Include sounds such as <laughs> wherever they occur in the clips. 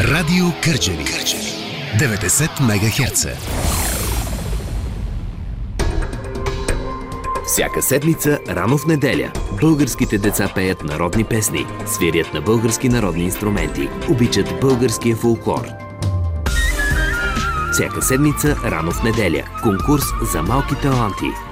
Радио Кърджали. Кърджали. 90 МГц. Всяка седмица, рано в неделя, българските деца пеят народни песни, свирят на български народни инструменти, обичат българския фолклор. Всяка седмица, рано в неделя, конкурс за малки таланти –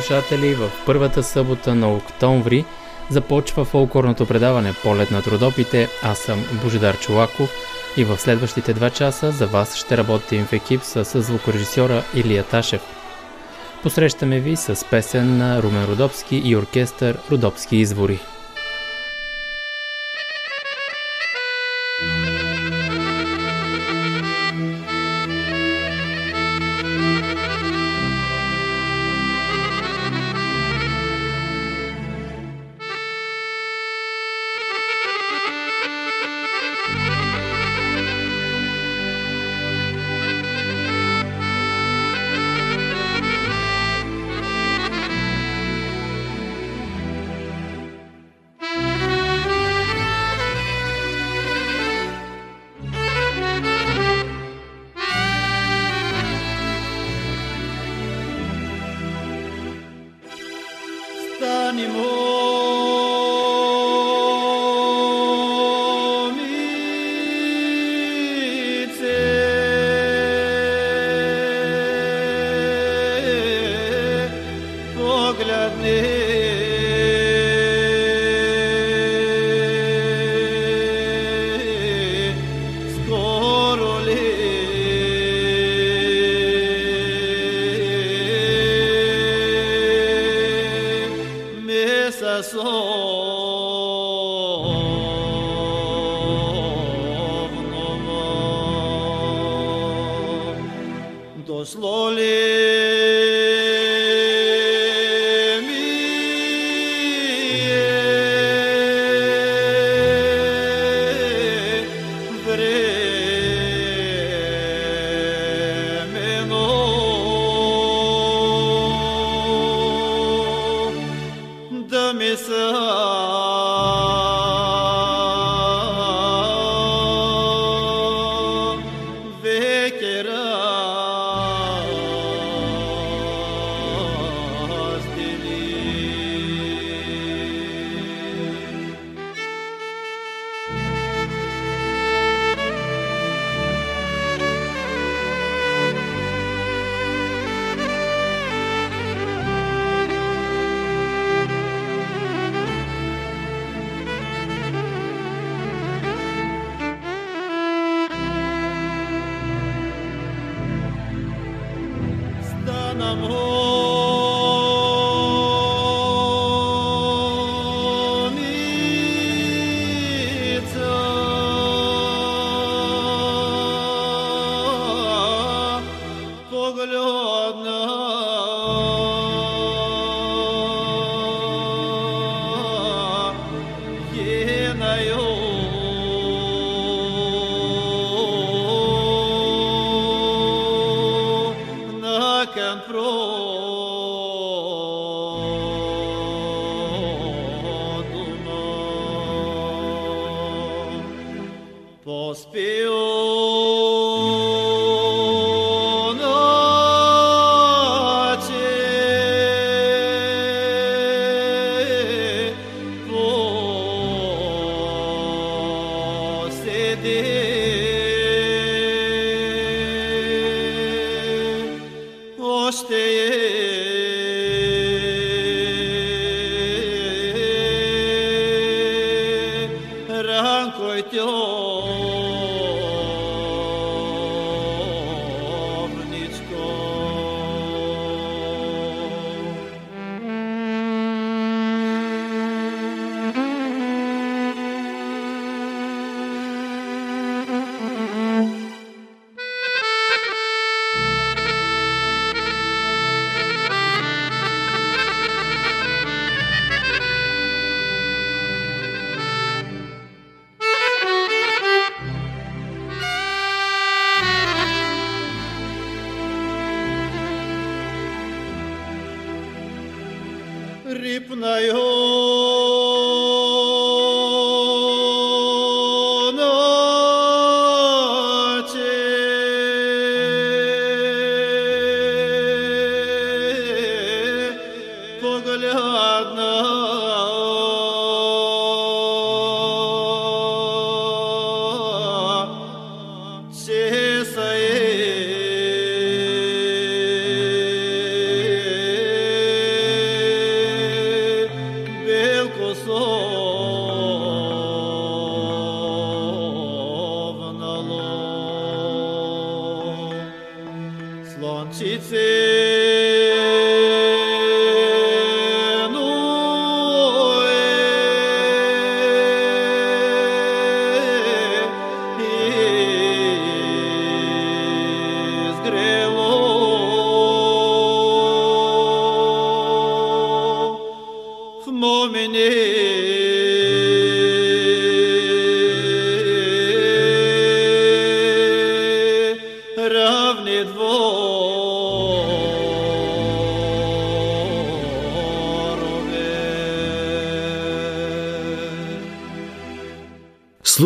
Слушатели! В първата събота на октомври започва фолклорното предаване Полет на трудопите. Аз съм Божидар Чулаков и в следващите два часа за вас ще работим в екип с звукорежисьора Илия Ташев. Посрещаме ви с песен на Румен Родопски и оркестър Родопски извори.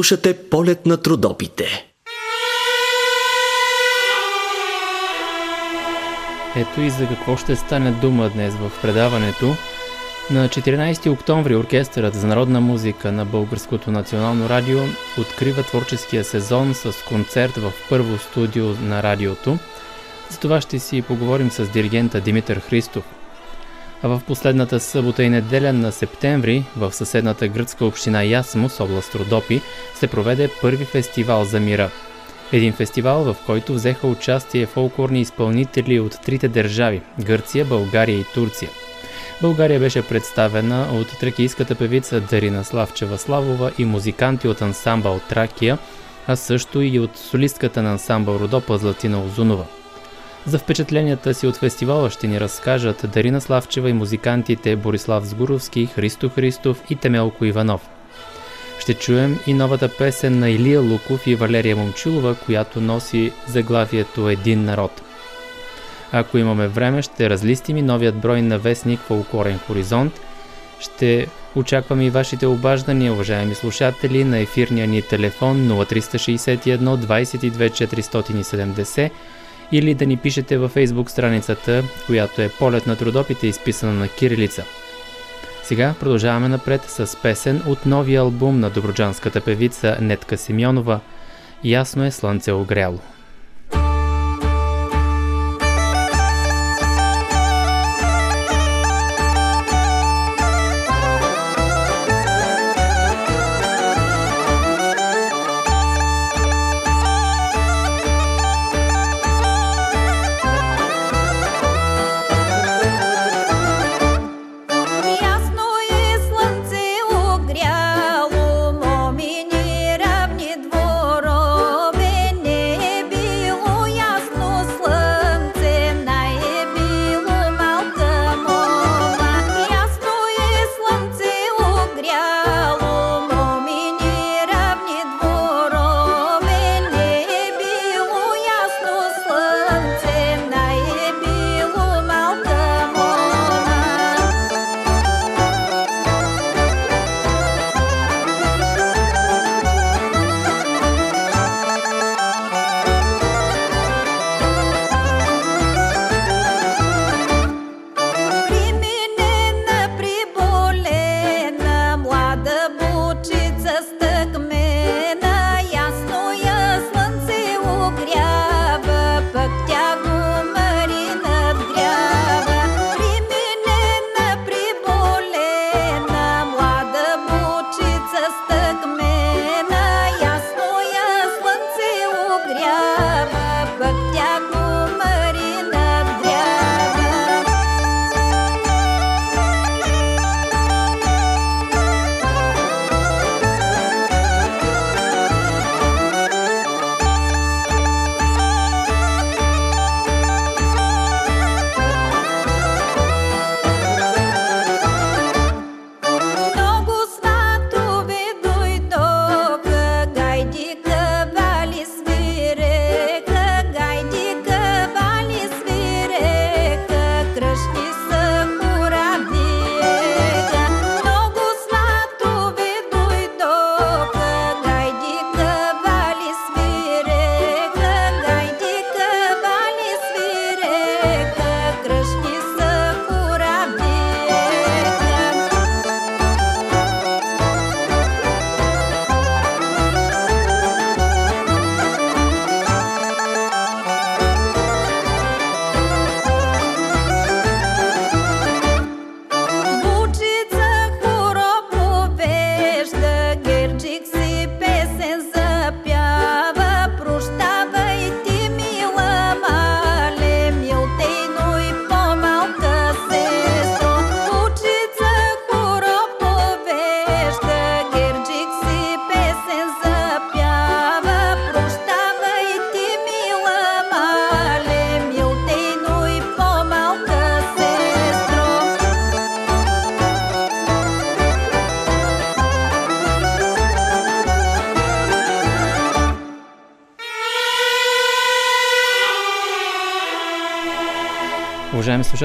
Слушате полет на трудопите. Ето и за какво ще стане дума днес в предаването. На 14 октомври оркестърът за народна музика на Българското национално радио открива творческия сезон с концерт в първо студио на радиото. За това ще си поговорим с диригента Димитър Христов. А в последната събота и неделя на септември в съседната гръцка община Ясмус, област Родопи, се проведе първи фестивал за мира. Един фестивал, в който взеха участие фолклорни изпълнители от трите държави – Гърция, България и Турция. България беше представена от тракийската певица Дарина Славчева Славова и музиканти от ансамбъл Тракия, а също и от солистката на ансамбъл Родопа Златина Озунова – за впечатленията си от фестивала ще ни разкажат Дарина Славчева и музикантите Борислав Сгуровски, Христо Христов и Темелко Иванов. Ще чуем и новата песен на Илия Луков и Валерия Момчулова, която носи заглавието Един народ. Ако имаме време, ще разлистим и новият брой на вестник Фолклорен хоризонт. Ще очакваме и вашите обаждания, уважаеми слушатели, на ефирния ни телефон 0361 22 470 или да ни пишете във фейсбук страницата, която е Полет на трудопите, изписана на кирилица. Сега продължаваме напред с песен от новия албум на доброджанската певица Нетка Симеонова «Ясно е слънце огряло».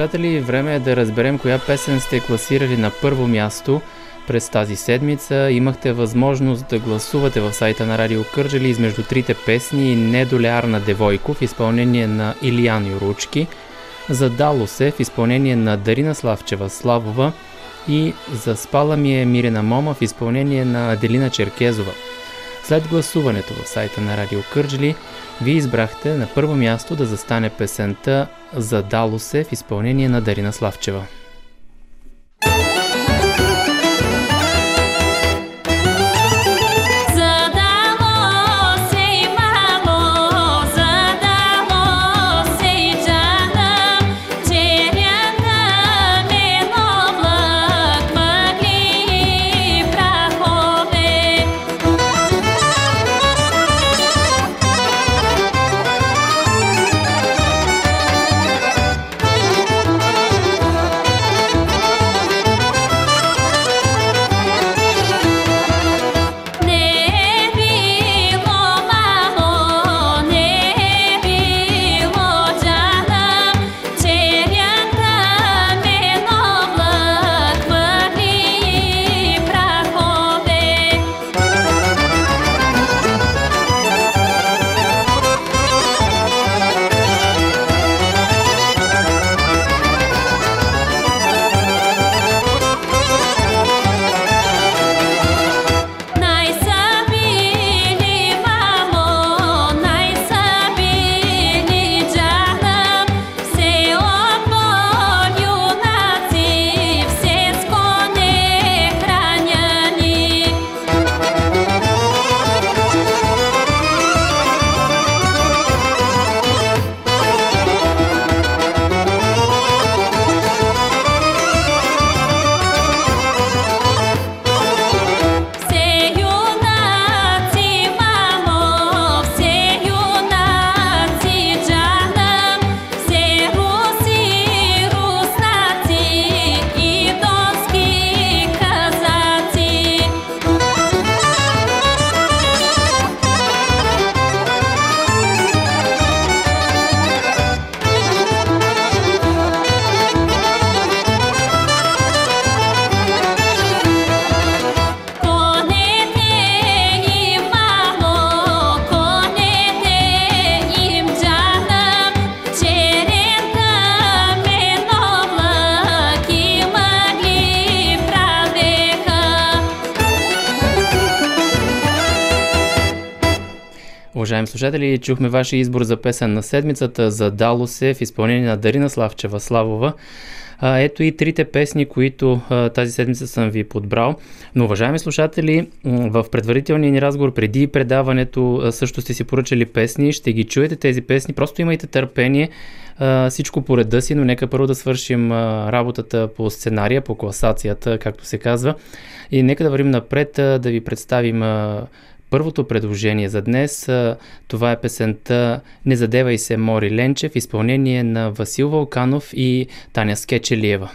Слушатели, време е да разберем коя песен сте класирали на първо място през тази седмица. Имахте възможност да гласувате в сайта на Радио Кърджали измежду трите песни Недоляр на Девойко в изпълнение на Илиян Юручки, Задало се в изпълнение на Дарина Славчева Славова и Заспала ми е Мирена Мома в изпълнение на Аделина Черкезова. След гласуването в сайта на Радио Кърджали, вие избрахте на първо място да застане песента Задало се в изпълнение на Дарина Славчева. Слушатели, чухме вашия избор за песен на седмицата за Дало се в изпълнение на Дарина Славчева Славова. Ето и трите песни, които тази седмица съм ви подбрал. Но, уважаеми слушатели, в предварителния ни разговор преди предаването също сте си поръчали песни. Ще ги чуете тези песни. Просто имайте търпение. Всичко по реда си, но нека първо да свършим работата по сценария, по класацията, както се казва. И нека да вървим напред, да ви представим Първото предложение за днес, това е песента Не задевай се Мори Ленчев, изпълнение на Васил Вълканов и Таня Скечелиева.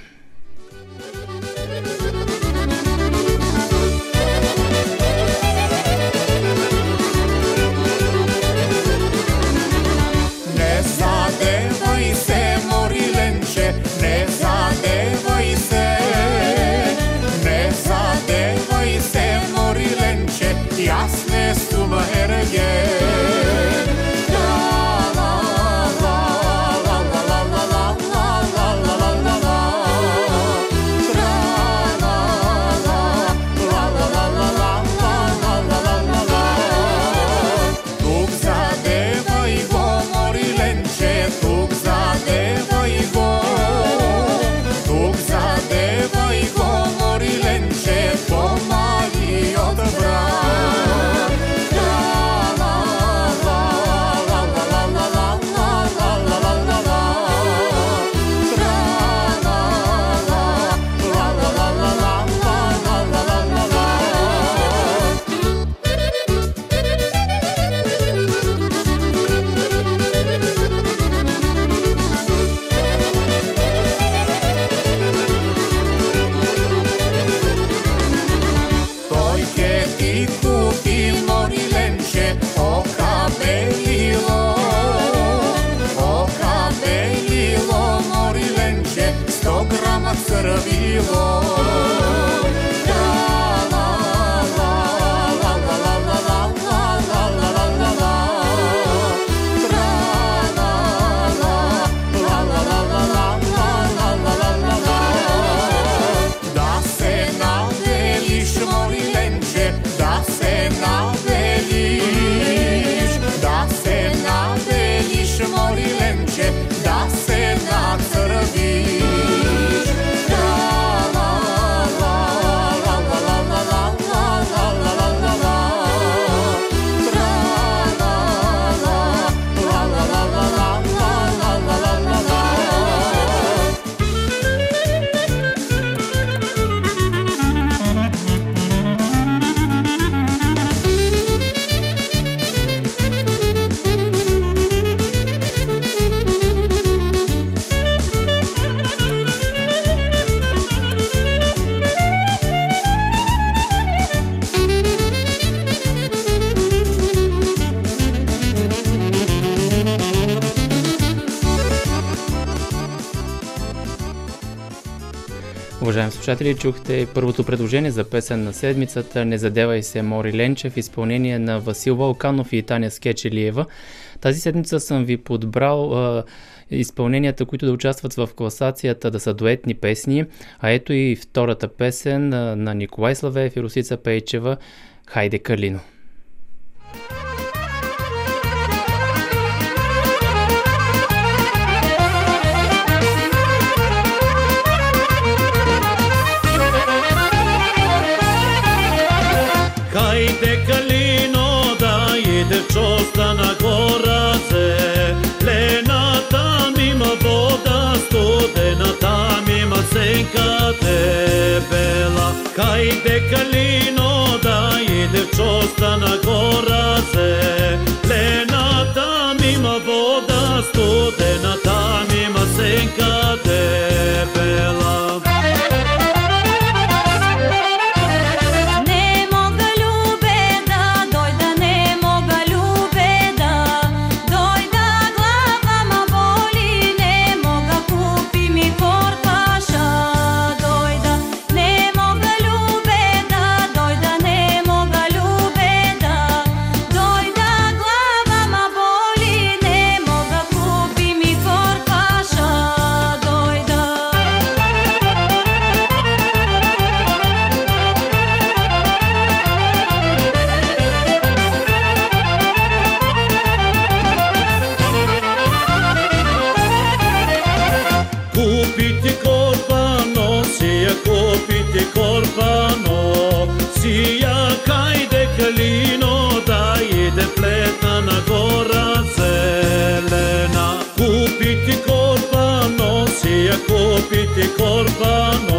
Слушатели, чухте първото предложение за песен на седмицата Не задевай се Мори Ленчев в изпълнение на Васил Вълканов и Таня Скечелиева. Тази седмица съм ви подбрал а, изпълненията, които да участват в класацията да са дуетни песни, а ето и втората песен а, на Николай Славеев и Русица Пейчева Хайде Калино. Ajde Kalino, da ide čosta na goraze, lena tam ima voda, studena tam ima senka debela. Ajde Kalino, da ide čosta na goraze, lena tam ima voda, studena tam ima senka debela. copiti corvano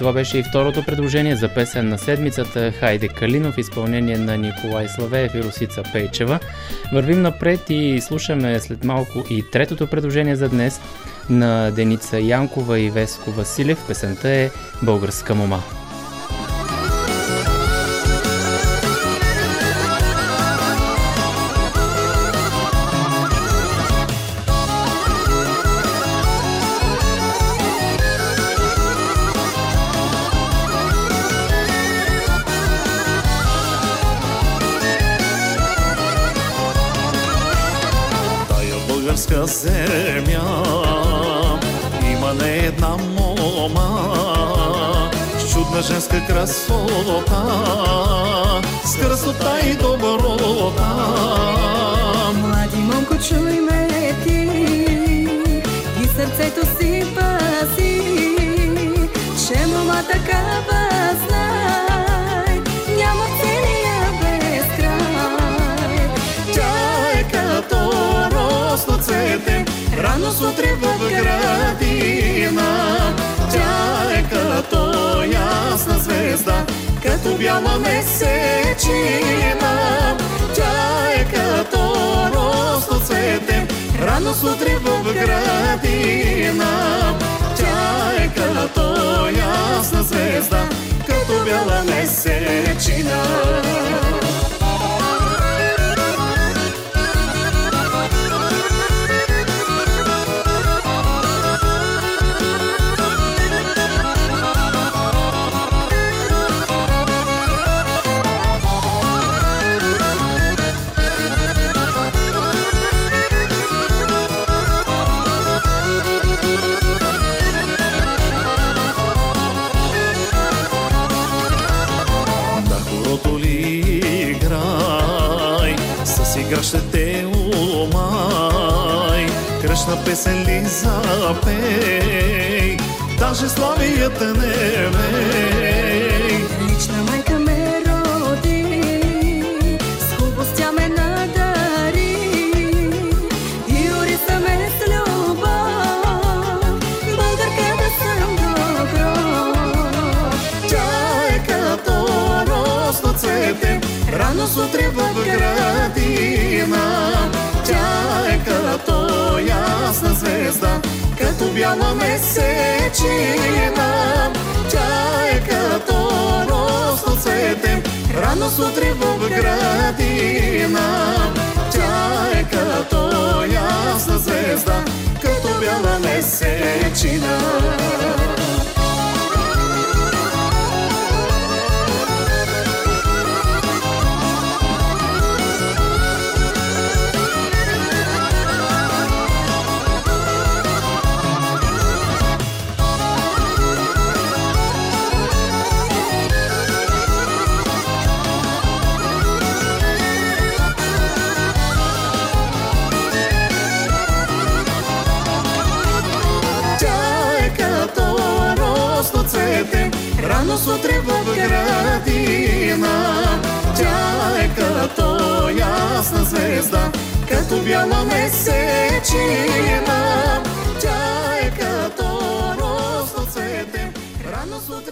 това беше и второто предложение за песен на седмицата Хайде Калинов, изпълнение на Николай Славеев и Русица Пейчева. Вървим напред и слушаме след малко и третото предложение за днес на Деница Янкова и Веско Василев. Песента е Българска мома. Красота, с красота и доброта. Млади момко, чуй ме ти и сърцето си пази, че мома такава знай, няма целия безкрай. Тя е като росно цвете, рано сутрин в градина. Бяла месечина. Тя е като росно цвете, рано сутрин в градина. Тя е като ясна звезда, като бяла месечина. Кръшна песен ли запей, даже славията не. Лична майка ме роди, с хубост тя ме надари и ориса ме с любов, българка да съм добро. Тя е като росно цвете, рано сутрин в градина. Тя е като ясна звезда, като бяла месечина. Тя е като росно цвете, рано сутрин в градина. Тя е като ясна звезда, като бяла месечина. Рано сутрин в градина. Тя е като ясна звезда, като бяла месечина. Тя е като росно цвете,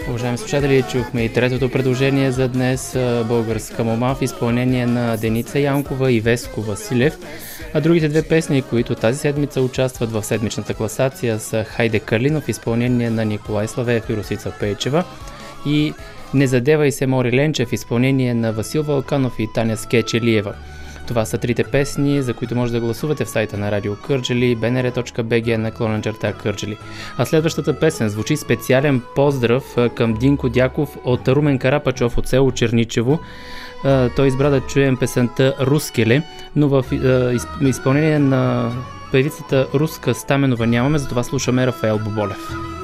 Уважаеми слушатели, чухме и третото предложение за днес Българска мома в изпълнение на Деница Янкова и Веско Василев. А другите две песни, които тази седмица участват в седмичната класация са Хайде Калинов в изпълнение на Николай Славеев и Русица Пейчева и Не задевай се Мори Ленчев в изпълнение на Васил Валканов и Таня Скечелиева. Това са трите песни, за които може да гласувате в сайта на Радио Кърджели, bnr.bg наклонен черта Кърджели. А следващата песен звучи специален поздрав към Динко Дяков от Румен Карапачов от село Черничево. Той избра да чуем песента Рускеле, но в изпълнение на певицата Руска Стаменова нямаме, затова слушаме Рафаел Боболев.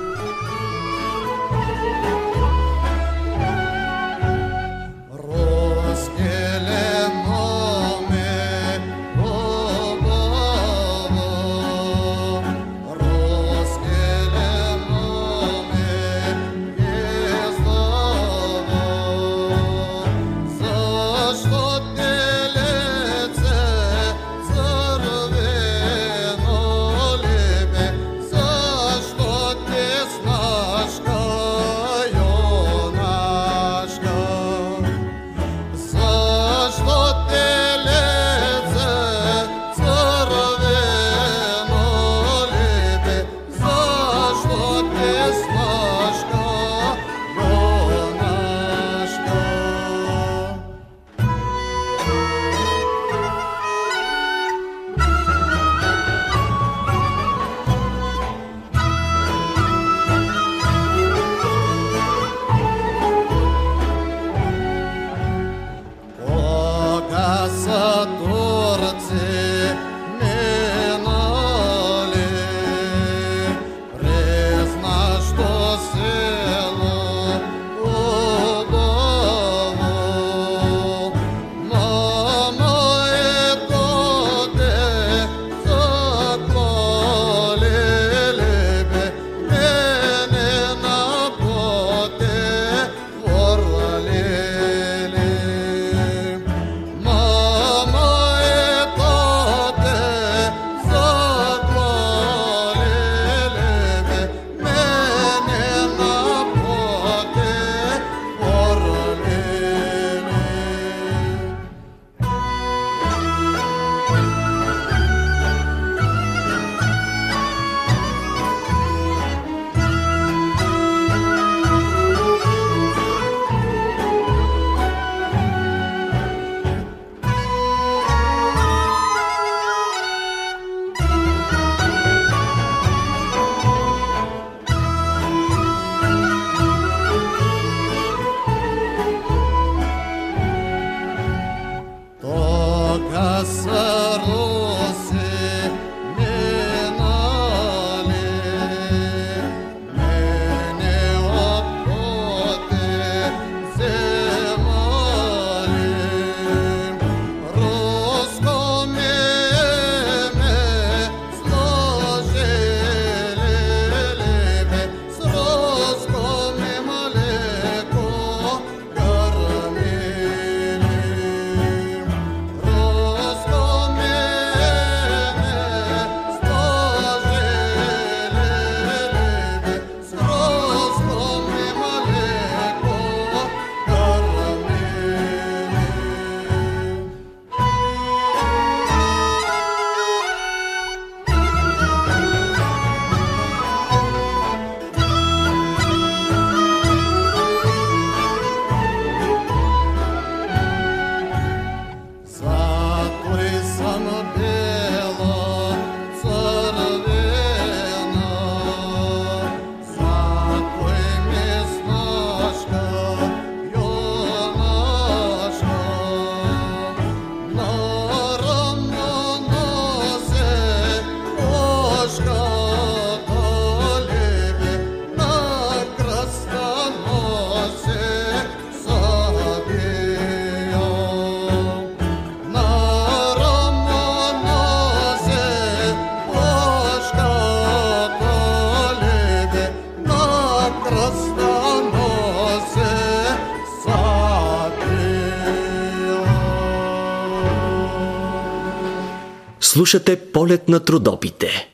Слушате полет на трудопите.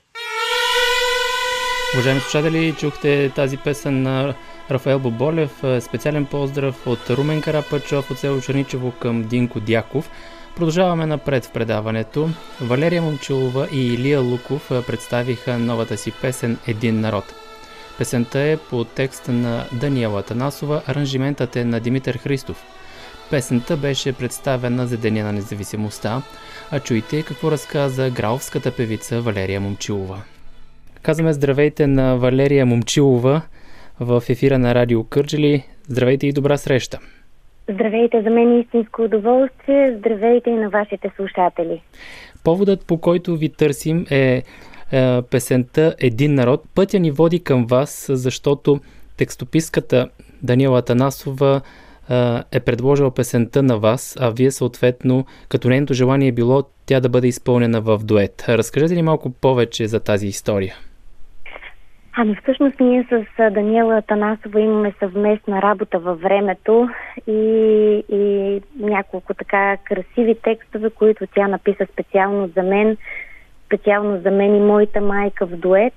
Уважаеми слушатели, чухте тази песен на Рафаел Боболев. Специален поздрав от Румен Карапачов от село Черничево към Динко Дяков. Продължаваме напред в предаването. Валерия Момчулова и Илия Луков представиха новата си песен «Един народ». Песента е по текста на Даниела Танасова, аранжиментът е на Димитър Христов. Песента беше представена за Деня на независимостта, а чуйте какво разказа граловската певица Валерия Момчилова. Казваме здравейте на Валерия Момчилова в ефира на Радио Кърджели. Здравейте и добра среща! Здравейте, за мен е истинско удоволствие. Здравейте и на вашите слушатели. Поводът, по който ви търсим е, е песента Един народ. Пътя ни води към вас, защото текстописката Даниела Танасова е, предложила песента на вас, а вие съответно, като нейното желание е било тя да бъде изпълнена в дует. Разкажете ли малко повече за тази история? Ами всъщност ние с Даниела Танасова имаме съвместна работа във времето и, и няколко така красиви текстове, които тя написа специално за мен, специално за мен и моята майка в дует.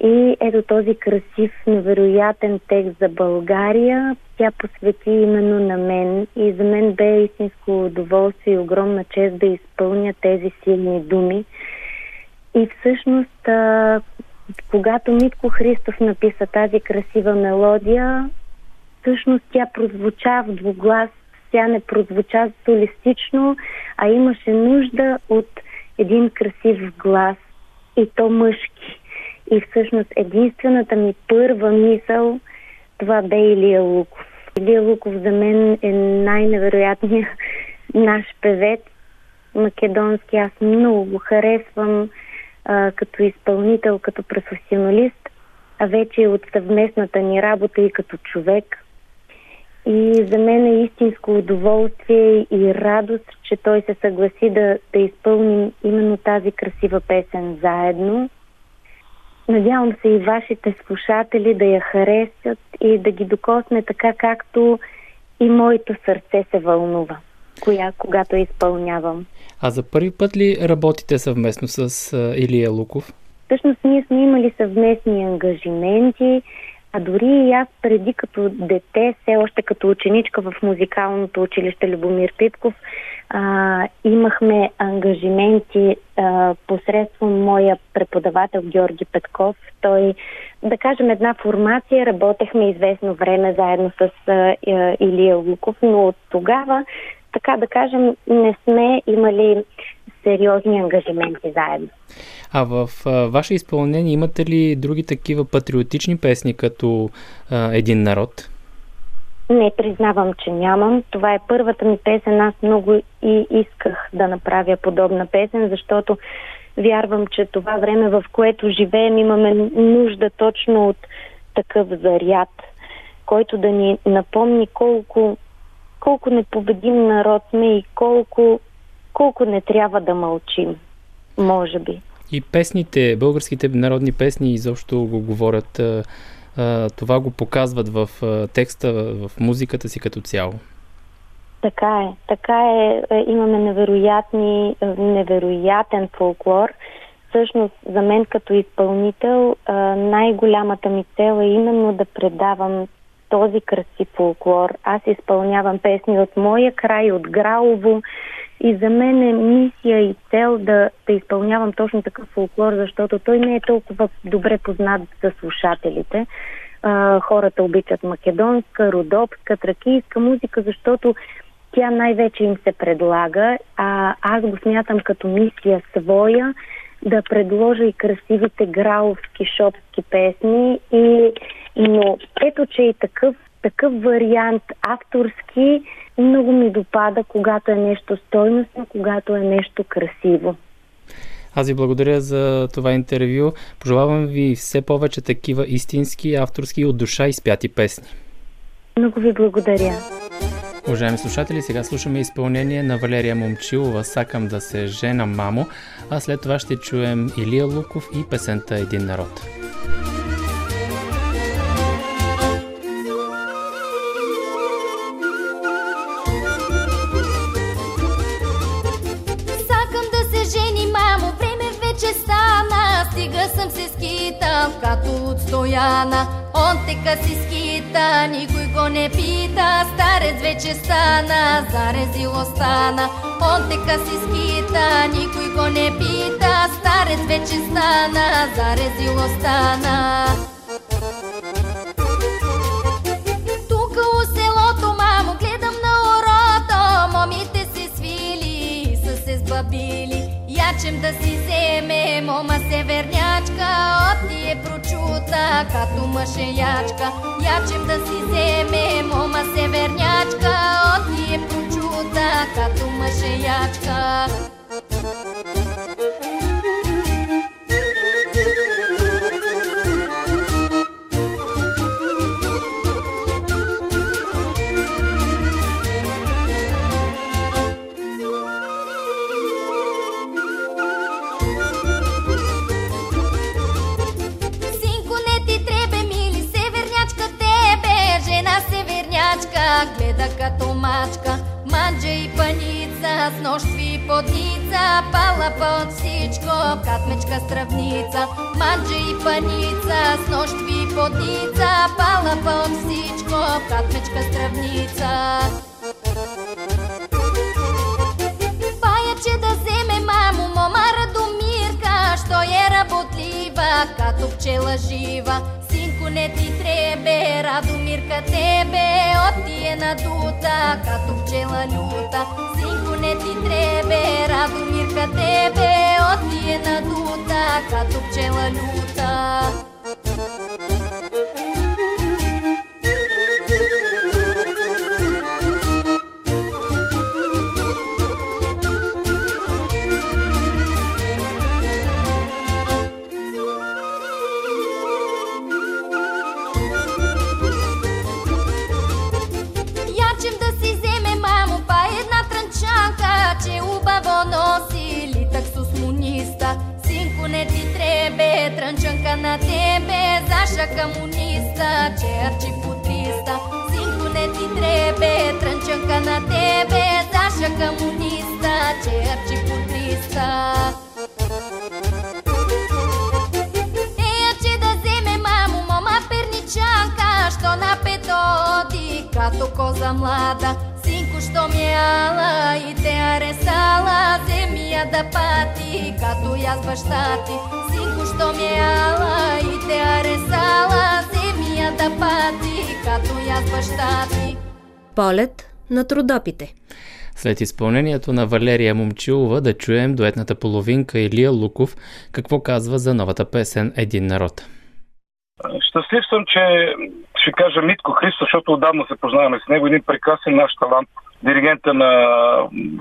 И ето този красив, невероятен текст за България, тя посвети именно на мен и за мен бе истинско удоволствие и огромна чест да изпълня тези силни думи. И всъщност, когато Митко Христов написа тази красива мелодия, всъщност тя прозвуча в двуглас, тя не прозвуча солистично, а имаше нужда от един красив глас и то мъжки. И всъщност единствената ми първа мисъл това бе Илия Луков. Илия Луков за мен е най-невероятният наш певец македонски. Аз много го харесвам а, като изпълнител, като професионалист, а вече от съвместната ни работа и като човек. И за мен е истинско удоволствие и радост, че той се съгласи да, да изпълним именно тази красива песен заедно. Надявам се и вашите слушатели да я харесат и да ги докосне така, както и моето сърце се вълнува, коя, когато изпълнявам. А за първи път ли работите съвместно с Илия Луков? Всъщност ние сме имали съвместни ангажименти, а дори и аз преди като дете, все още като ученичка в музикалното училище Любомир Пипков, а, имахме ангажименти а, посредством моя преподавател Георги Петков. Той, да кажем, една формация, работехме известно време заедно с а, Илия Луков, но от тогава, така да кажем, не сме имали сериозни ангажименти заедно. А в а, ваше изпълнение имате ли други такива патриотични песни като а, Един народ? Не, признавам, че нямам. Това е първата ми песен. Аз много и исках да направя подобна песен, защото вярвам, че това време, в което живеем, имаме нужда точно от такъв заряд, който да ни напомни колко, колко непобедим народ сме и колко, колко не трябва да мълчим. Може би. И песните, българските народни песни изобщо го говорят това го показват в текста, в музиката си като цяло. Така е. Така е. е имаме невероятни, е, невероятен фолклор. Всъщност, за мен като изпълнител, най-голямата ми цел е именно да предавам този красив фолклор. Аз изпълнявам песни от моя край, от Граово, и за мен е мисия и цел да, да изпълнявам точно такъв фолклор, защото той не е толкова добре познат за слушателите. А, хората обичат македонска, родопска, тракийска музика, защото тя най-вече им се предлага, а аз го смятам като мисия своя да предложа и красивите граовски, шопски песни. И, но ето, че и такъв, такъв вариант авторски много ми допада, когато е нещо стойностно, когато е нещо красиво. Аз ви благодаря за това интервю. Пожелавам ви все повече такива истински, авторски от душа изпяти песни. Много ви благодаря. Уважаеми слушатели, сега слушаме изпълнение на Валерия Момчилова «Сакам да се жена, мамо», а след това ще чуем Илия Луков и песента «Един народ». Съм се скитал, като от стояна. Он тека си скита, никой го не пита, старец вече стана, зарезило стана. Он тека си скита, никой го не пита, старец вече стана, зарезило стана. Ячем да си вземе, мома севернячка, от ти е прочута, като мъжеячка. Ячем да си вземе, мома севернячка, от ти е прочута, като мъжеячка. Паница, с нощви и подница, пала под всичко, катмечка стравница. Паяче да вземе мамо, мома Радомирка, що е работлива, като пчела жива. Синко не ти требе, Радомирка тебе, от ти е надута, като пчела люта. Синко не ти требе, Радомирка тебе, от ти е надута, като пчела люта. Ячем с баща ти. Полет на трудопите. След изпълнението на Валерия Момчилова да чуем дуетната половинка Илия Луков какво казва за новата песен Един народ. Щастлив съм, че ще кажа Митко Христо, защото отдавна се познаваме с него. Един прекрасен наш талант. Диригента на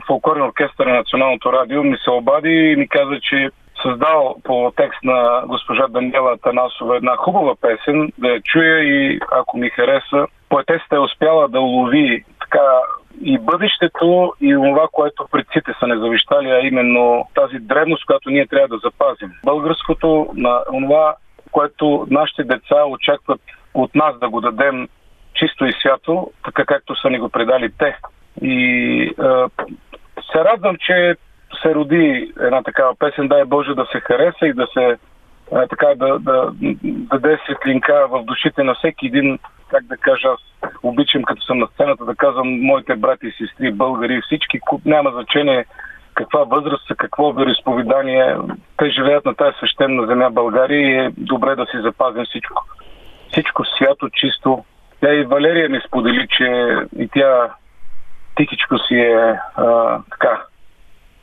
фолклорен оркестър на Националното радио ми се обади и ми каза, че създал по текст на госпожа Даниела Танасова една хубава песен, да я чуя и ако ми хареса, поетесата е успяла да улови така и бъдещето и това, което предците са не завещали, а именно тази древност, която ние трябва да запазим. Българското на това, което нашите деца очакват от нас да го дадем чисто и свято, така както са ни го предали те. И е, се радвам, че се роди една такава песен, дай Боже да се хареса и да се е, така да, да, да даде светлинка в душите на всеки един, как да кажа, аз обичам като съм на сцената да казвам моите брати и сестри, българи, всички, няма значение каква възраст са, какво вероисповедание. Те живеят на тази свещена земя България и е добре да си запазим всичко. Всичко свято, чисто. Тя и Валерия ми сподели, че и тя тихичко си е а, така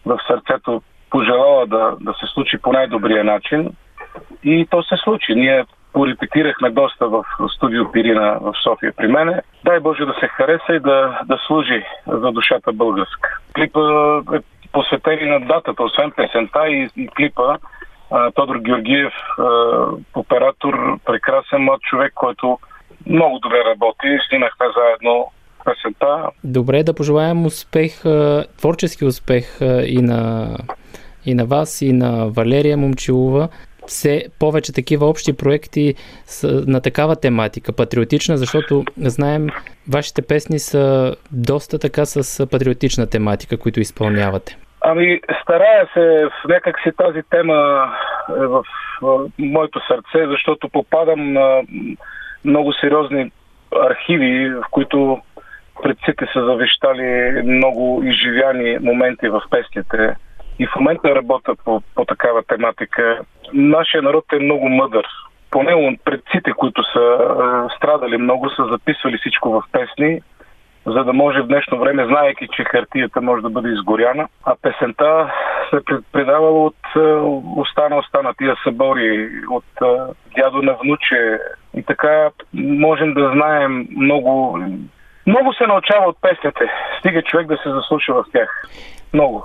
в сърцето пожелала да, да се случи по най-добрия начин. И то се случи. Ние порепетирахме доста в студио Пирина в София при мене. Дай Боже да се хареса и да, да служи за душата българска. Клипа е посветени на датата, освен песента и, и клипа. Тодор Георгиев, оператор, прекрасен млад човек, който много добре работи. Снимахме заедно песента. Добре да пожелаем успех, творчески успех и на, и на вас, и на Валерия Момчилова. Все повече такива общи проекти са на такава тематика, патриотична, защото знаем, вашите песни са доста така с патриотична тематика, които изпълнявате. Ами, старая се в някак си тази тема е в моето сърце, защото попадам на много сериозни архиви, в които предците са завещали много изживяни моменти в песните. И в момента работя по, по такава тематика. Нашия народ е много мъдър. Поне предците, които са е, страдали много, са записвали всичко в песни за да може в днешно време, знаеки, че хартията може да бъде изгоряна, а песента се предавала от уста на уста на тия събори, от дядо на внуче. И така можем да знаем много. Много се научава от песните. Стига човек да се заслуша в тях. Много.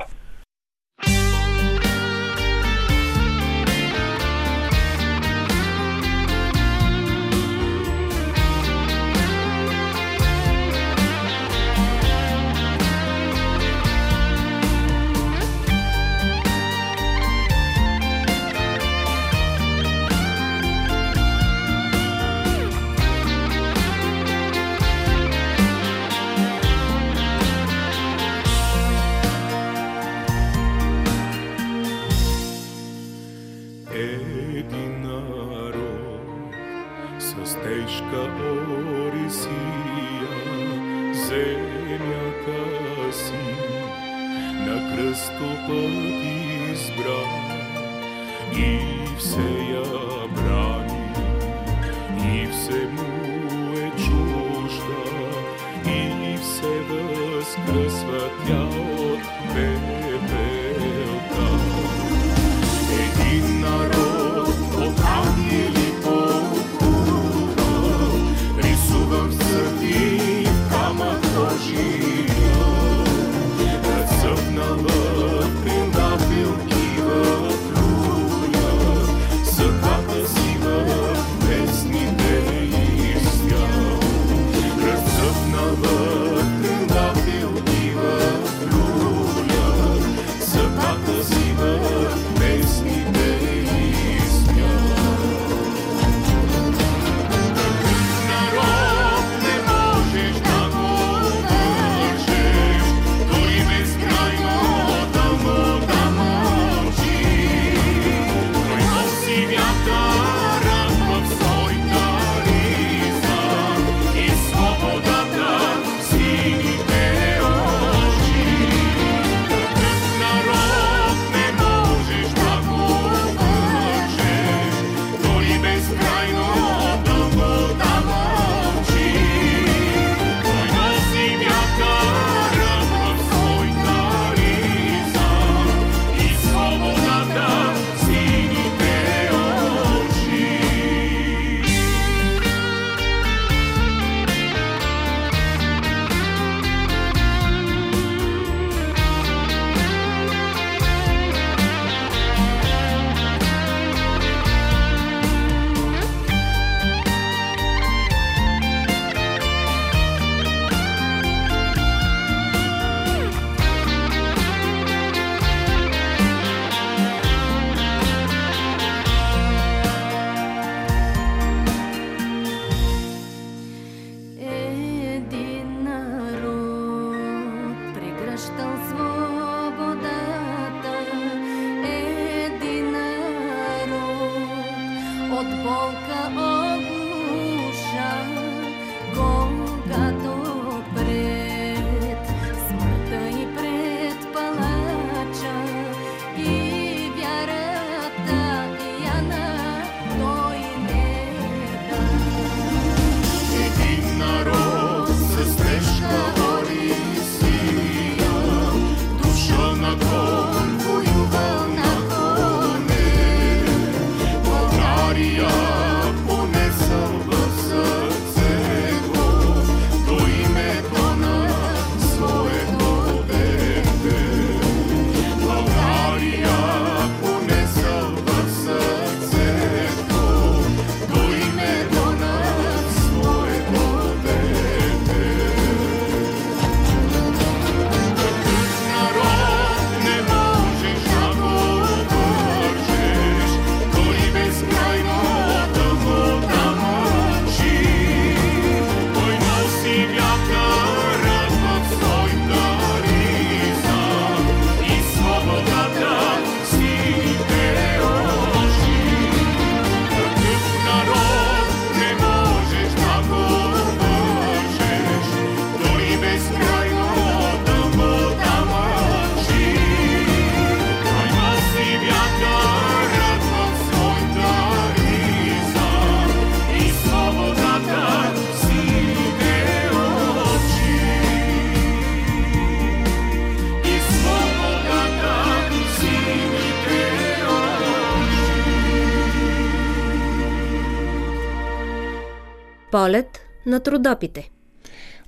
Полет на трудопите.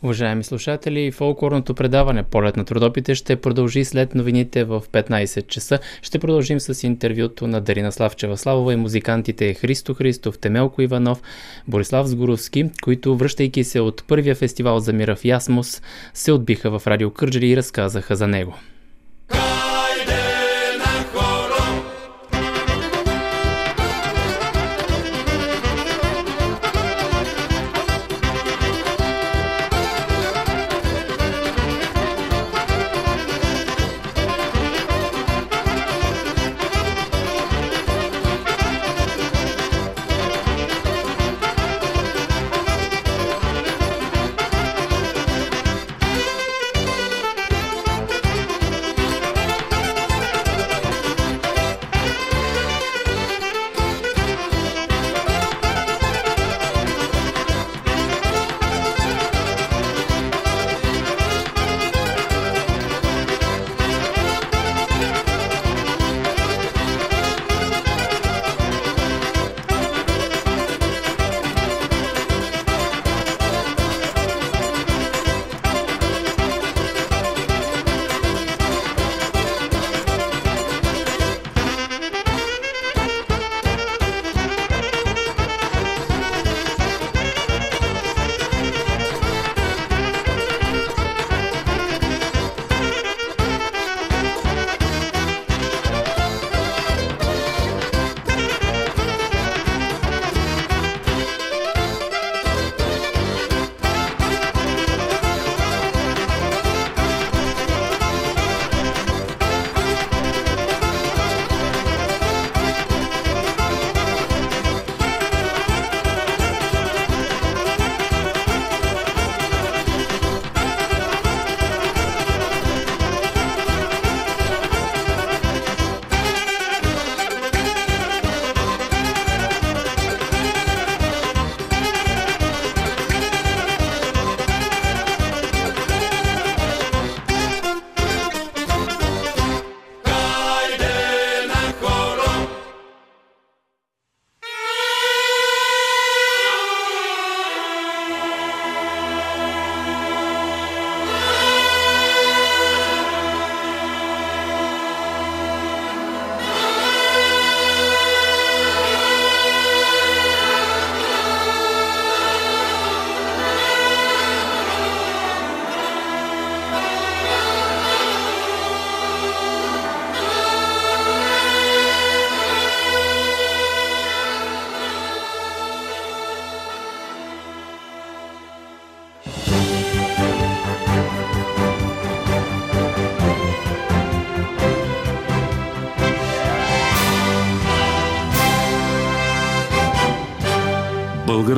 Уважаеми слушатели, фолклорното предаване Полет на трудопите ще продължи след новините в 15 часа. Ще продължим с интервюто на Дарина Славчева Славова и музикантите Христо Христов, Темелко Иванов, Борислав Сгоровски, които, връщайки се от първия фестивал за мира в Ясмос, се отбиха в Радио Кърджали и разказаха за него.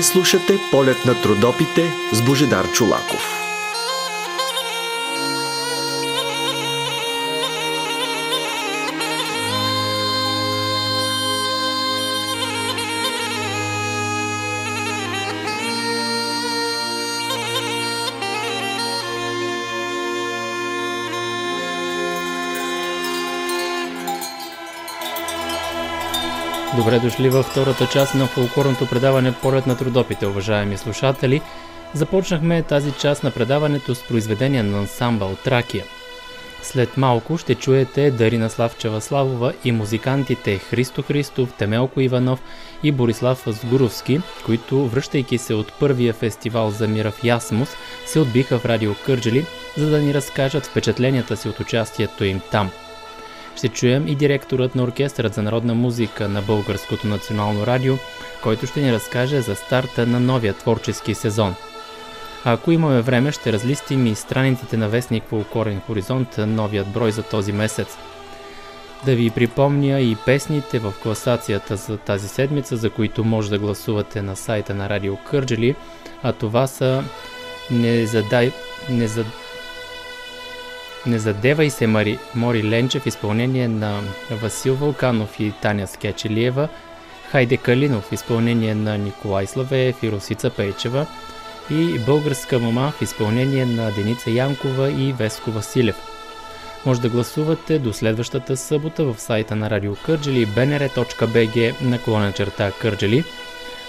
Вие слушате полет на трудопите с Божедар Чулаков. Добре дошли във втората част на фолклорното предаване Полет на трудопите, уважаеми слушатели. Започнахме тази част на предаването с произведения на ансамбъл Тракия. След малко ще чуете Дарина Славчева Славова и музикантите Христо Христов, Темелко Иванов и Борислав Сгуровски, които, връщайки се от първия фестивал за мира в Ясмус, се отбиха в Радио Кърджели, за да ни разкажат впечатленията си от участието им там – ще чуем и директорът на Оркестърът за народна музика на Българското национално радио, който ще ни разкаже за старта на новия творчески сезон. А ако имаме време, ще разлистим и страниците на вестник Фолклорен хоризонт, новият брой за този месец. Да ви припомня и песните в класацията за тази седмица, за които може да гласувате на сайта на Радио Кърджели, а това са Не задай... Не зад... Не задевай се, Мари, Мори Ленчев, изпълнение на Васил Вълканов и Таня Скечелиева, Хайде Калинов, изпълнение на Николай Славеев и Росица Пейчева и Българска мама в изпълнение на Деница Янкова и Веско Василев. Може да гласувате до следващата събота в сайта на Радио Кърджели bnr.bg наклона черта Кърджели –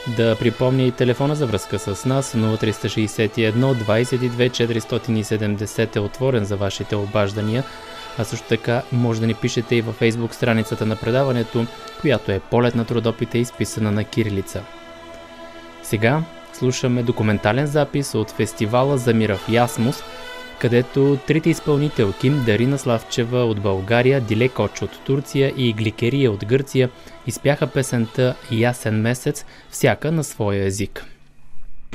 да припомня и телефона за връзка с нас. 0361 22 470 е отворен за вашите обаждания, а също така може да ни пишете и във фейсбук страницата на предаването, която е Полет на трудопите, изписана на кирилица. Сега слушаме документален запис от фестивала за мира в Ясмус, където трите изпълнителки Дарина Славчева от България, Диле Коч от Турция и Гликерия от Гърция изпяха песента Ясен месец, всяка на своя език.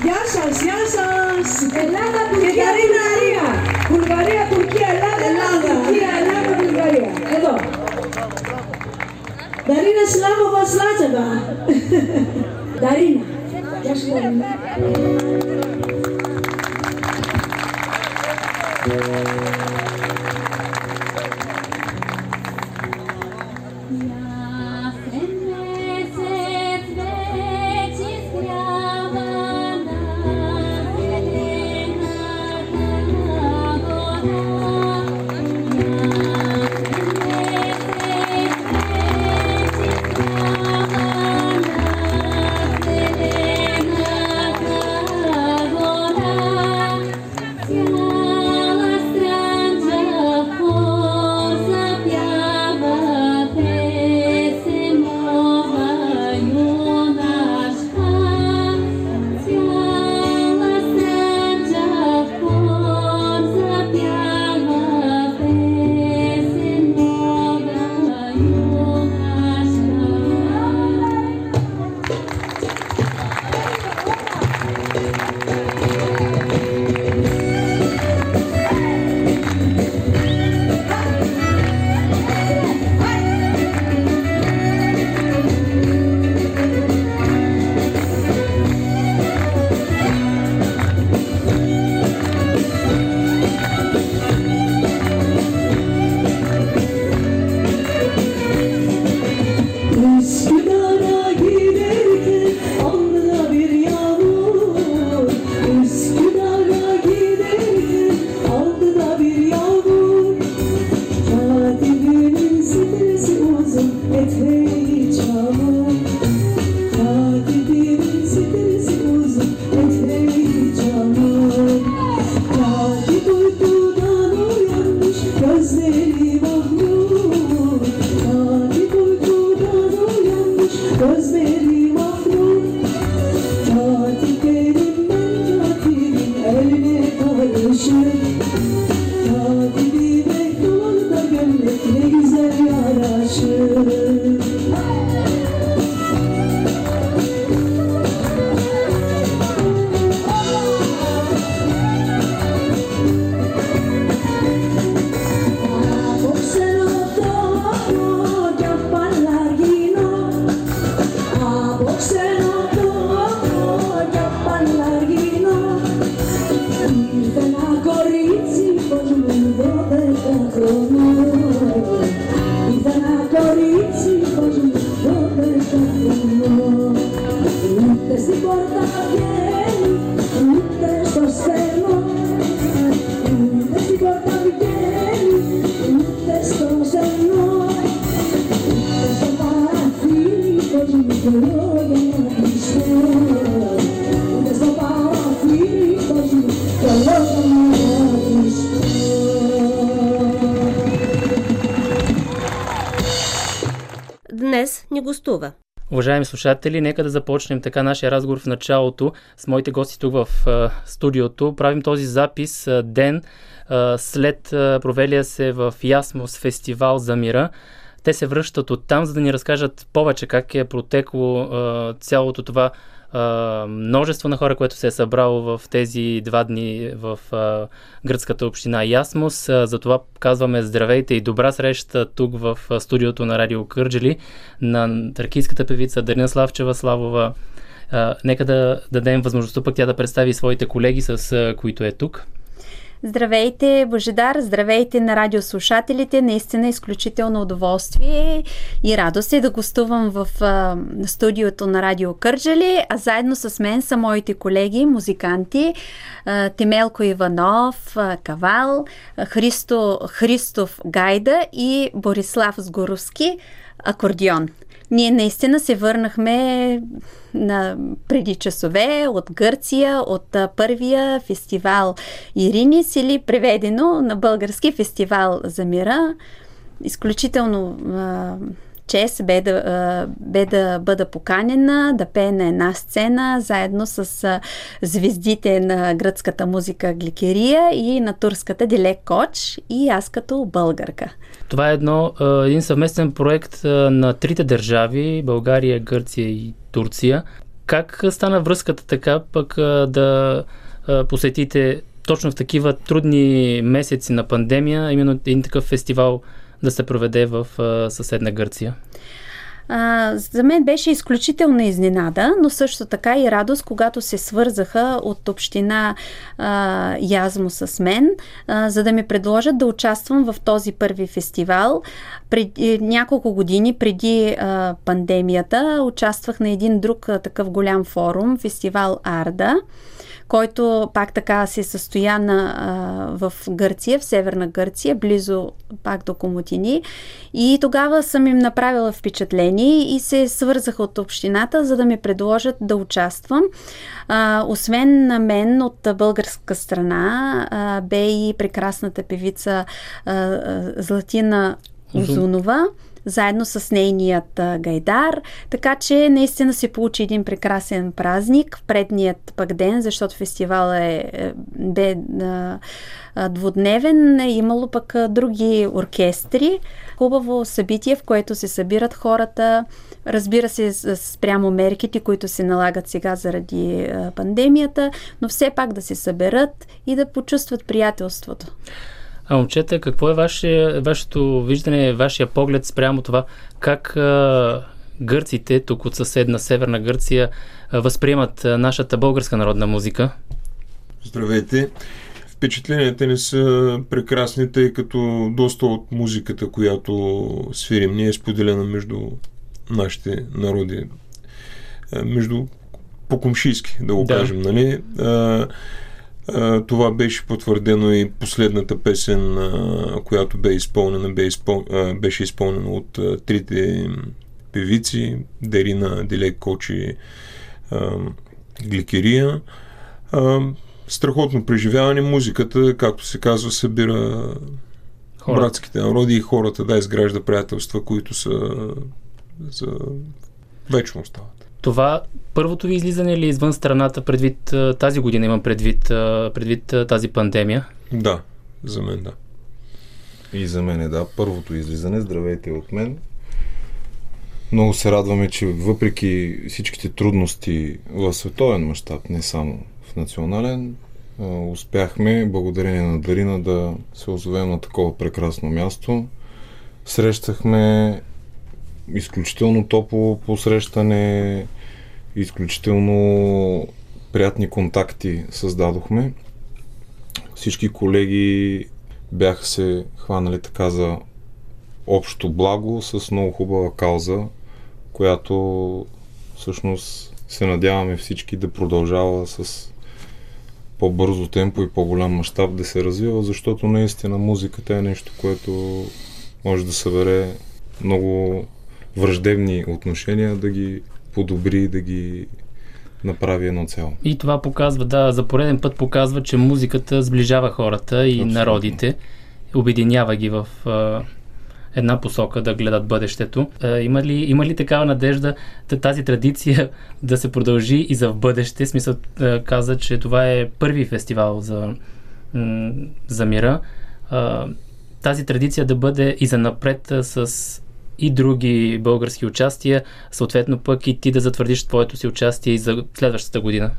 Ясас, ясас! Елада, Турция, България! България, Турция, Елада, Елада! Елада, България! Дарина Славова Слачева! <laughs> Дарина! Тя Thank you. Уважаеми слушатели, нека да започнем така нашия разговор в началото с моите гости тук в а, студиото. Правим този запис а, ден а, след а, провелия се в Ясмос фестивал за мира. Те се връщат от там, за да ни разкажат повече как е протекло а, цялото това множество на хора, което се е събрало в тези два дни в а, гръцката община Ясмос. А, затова казваме здравейте и добра среща тук в студиото на Радио Кърджели на тракийската певица Дарина Славчева Славова. А, нека да дадем възможността пък тя да представи своите колеги, с а, които е тук. Здравейте, Божидар! Здравейте на радиослушателите! Наистина изключително удоволствие и радост е да гостувам в а, студиото на Радио Кърджали, а заедно с мен са моите колеги, музиканти а, Тимелко Иванов, а, Кавал, Христо, Христов Гайда и Борислав Сгоровски, акордион. Ние наистина се върнахме на преди часове от Гърция, от първия фестивал Иринис или преведено на български фестивал за мира. Изключително а, чест бе да, а, бе да бъда поканена да пее на една сцена заедно с а, звездите на гръцката музика Гликерия и на турската Дилек Коч и аз като българка. Това е едно, един съвместен проект на трите държави България, Гърция и Турция. Как стана връзката така пък да посетите точно в такива трудни месеци на пандемия, именно един такъв фестивал да се проведе в съседна Гърция? А, за мен беше изключителна изненада, но също така и радост, когато се свързаха от община а, Язмо с мен, а, за да ми предложат да участвам в този първи фестивал. Пред, няколко години преди а, пандемията участвах на един друг а, такъв голям форум, фестивал Арда който пак така се състоя на, а, в Гърция, в Северна Гърция, близо пак до Комотини. И тогава съм им направила впечатление и се свързах от общината, за да ми предложат да участвам. А, освен на мен от българска страна а, бе и прекрасната певица а, Златина Озунова заедно с нейният гайдар. Така че наистина се получи един прекрасен празник в предният пък ден, защото фестивал е, е бе двудневен. Е имало пък други оркестри. Хубаво събитие, в което се събират хората. Разбира се, спрямо мерките, които се налагат сега заради пандемията, но все пак да се съберат и да почувстват приятелството. А момчета, какво е ваше, вашето виждане, вашия поглед спрямо това, как а, гърците, тук от съседна Северна Гърция, а, възприемат а, нашата българска народна музика? Здравейте! Впечатленията ни са прекрасни, тъй като доста от музиката, която свирим, ние е споделена между нашите народи, между по-комшийски, да го да. кажем, нали? Това беше потвърдено и последната песен, която бе изпълнена, бе изпъл... беше изпълнена от трите певици, Дерина Дилек Кочи Гликерия. Страхотно преживяване. Музиката, както се казва, събира хората. братските народи и хората да изгражда приятелства, които са за вечно остават. Това първото ви излизане ли е извън страната предвид тази година, имам предвид, предвид тази пандемия? Да, за мен да. И за мен е да. Първото излизане. Здравейте от мен. Много се радваме, че въпреки всичките трудности в световен мащаб, не само в национален, успяхме, благодарение на Дарина, да се озовем на такова прекрасно място. Срещахме изключително топло посрещане, изключително приятни контакти създадохме. Всички колеги бяха се хванали така за общо благо с много хубава кауза, която всъщност се надяваме всички да продължава с по-бързо темпо и по-голям мащаб да се развива, защото наистина музиката е нещо, което може да събере много враждебни отношения да ги подобри, да ги направи едно цяло. И това показва, да, за пореден път показва, че музиката сближава хората и Абсолютно. народите, обединява ги в а, една посока да гледат бъдещето. А, има, ли, има ли такава надежда тази традиция да се продължи и за в бъдеще? Смисъл а, каза, че това е първи фестивал за, м- за мира. А, тази традиция да бъде и за напред с и други български участия, съответно пък и ти да затвърдиш твоето си участие и за следващата година.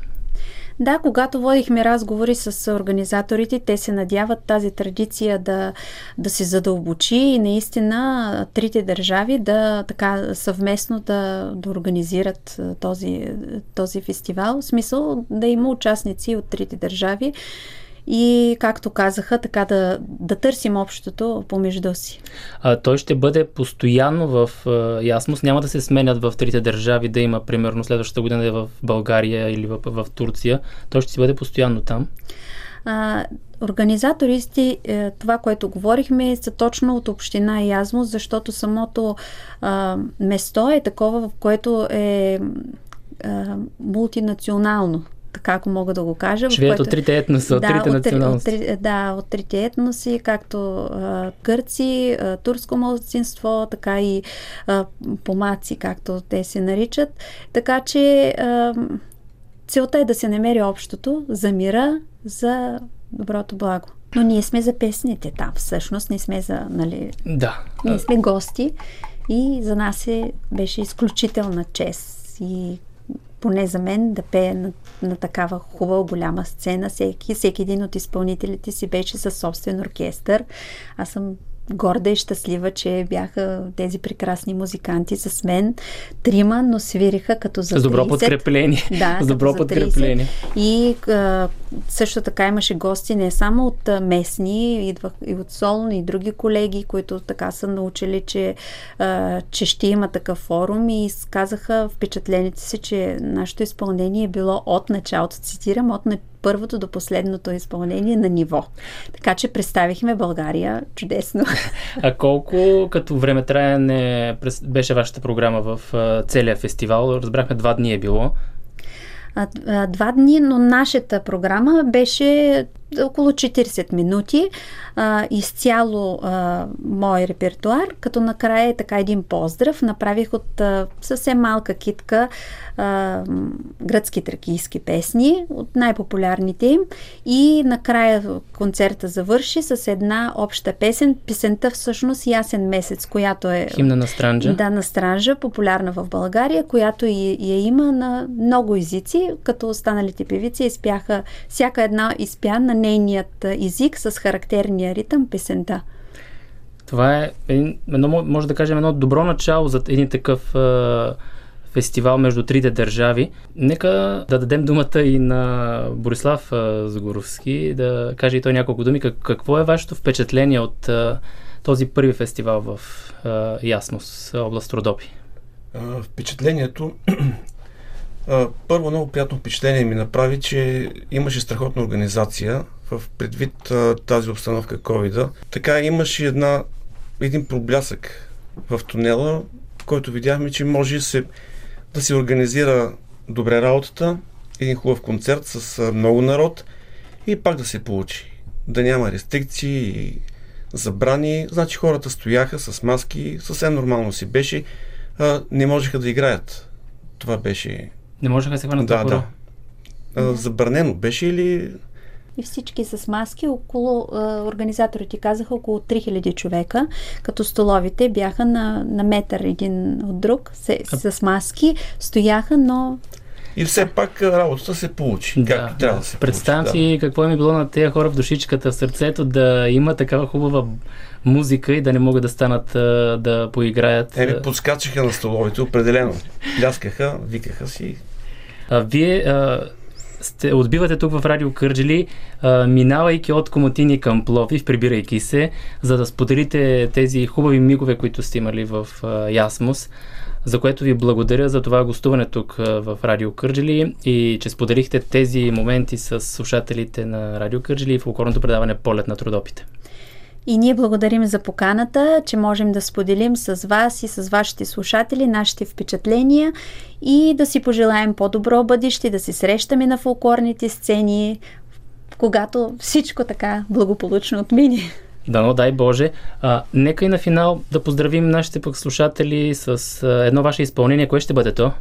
Да, когато водихме разговори с организаторите, те се надяват тази традиция да, да се задълбочи и наистина трите държави да така съвместно да, да организират този, този фестивал. В смисъл да има участници от трите държави и, както казаха, така да, да търсим общото помежду си. А, той ще бъде постоянно в а, Ясмус, няма да се сменят в трите държави, да има примерно следващата година да е в България или в, в Турция. Той ще си бъде постоянно там. А, организаторите, е, това, което говорихме, са точно от община Язмус, защото самото а, место е такова, в което е а, мултинационално така ако мога да го кажа. Живеят което... от трите етноса, от трите националности. От, от, да, от трите етноси, както а, кърци, а, турско младсинство, така и а, помаци, както те се наричат. Така че а, целта е да се намери общото за мира, за доброто благо. Но ние сме за песните там, всъщност, не сме за, нали... Да. Ние сме гости и за нас е, беше изключителна чест и поне за мен, да пее на, на такава хубава голяма сцена. Всеки, всеки един от изпълнителите си беше със собствен оркестър. Аз съм горда и щастлива, че бяха тези прекрасни музиканти с мен. Трима, но свириха като за 30. С добро подкрепление. Да, с добро подкрепление. И а, също така имаше гости не само от местни, идвах и от Солон, и други колеги, които така са научили, че, а, че ще има такъв форум и казаха впечатлените си, че нашето изпълнение е било от началото, цитирам, от първото до последното изпълнение на ниво. Така че представихме България чудесно. А колко като време траяне беше вашата програма в целия фестивал? Разбрахме два дни е било два дни, но нашата програма беше около 40 минути, а, изцяло а, мой репертуар, като накрая е така един поздрав. Направих от а, съвсем малка китка а, гръцки тракийски песни, от най-популярните им. И накрая концерта завърши с една обща песен. Песента всъщност Ясен месец, която е... Химна на Странджа. Да, на Странджа, популярна в България, която и, я има на много езици, като останалите певици изпяха, всяка една изпя на нейният език с характерния ритъм песента. Това е едно, може да кажем, едно добро начало за един такъв фестивал между трите държави. Нека да дадем думата и на Борислав Загоровски, да каже и той няколко думи. Как, какво е вашето впечатление от този първи фестивал в Ясност, област Родопи? Впечатлението <clears throat> първо много приятно впечатление ми направи, че имаше страхотна организация в предвид тази обстановка covid Така имаше една, един проблясък в тунела, който видяхме, че може се, да се организира добре работата, един хубав концерт с много народ и пак да се получи. Да няма рестрикции и забрани. Значи хората стояха с маски, съвсем нормално си беше. А, не можеха да играят. Това беше не можеха да се хванат да, да. А, забранено беше или... И всички с маски, около, организаторите казаха около 3000 човека, като столовите бяха на, на метър един от друг, с, с маски, стояха, но и все пак работата се получи. Да, как трябва да, да се Представям получи, си да. какво е ми било на тези хора в душичката, в сърцето, да има такава хубава музика и да не могат да станат да поиграят. Еми, подскачаха на столовите, определено. Пляскаха, викаха си. А, вие а, сте, отбивате тук в Радио Кърджили, минавайки от Комотини към Пловив, прибирайки се, за да споделите тези хубави мигове, които сте имали в а, Ясмус, за което ви благодаря за това гостуване тук в Радио Кърджили и че споделихте тези моменти с слушателите на Радио Кърджили в окорното предаване Полет на трудопите. И ние благодарим за поканата, че можем да споделим с вас и с вашите слушатели нашите впечатления и да си пожелаем по-добро бъдеще, да се срещаме на фолклорните сцени, когато всичко така благополучно отмине. Дано, дай Боже. А, нека и на финал да поздравим нашите пък слушатели с а, едно ваше изпълнение. Кое ще бъде то?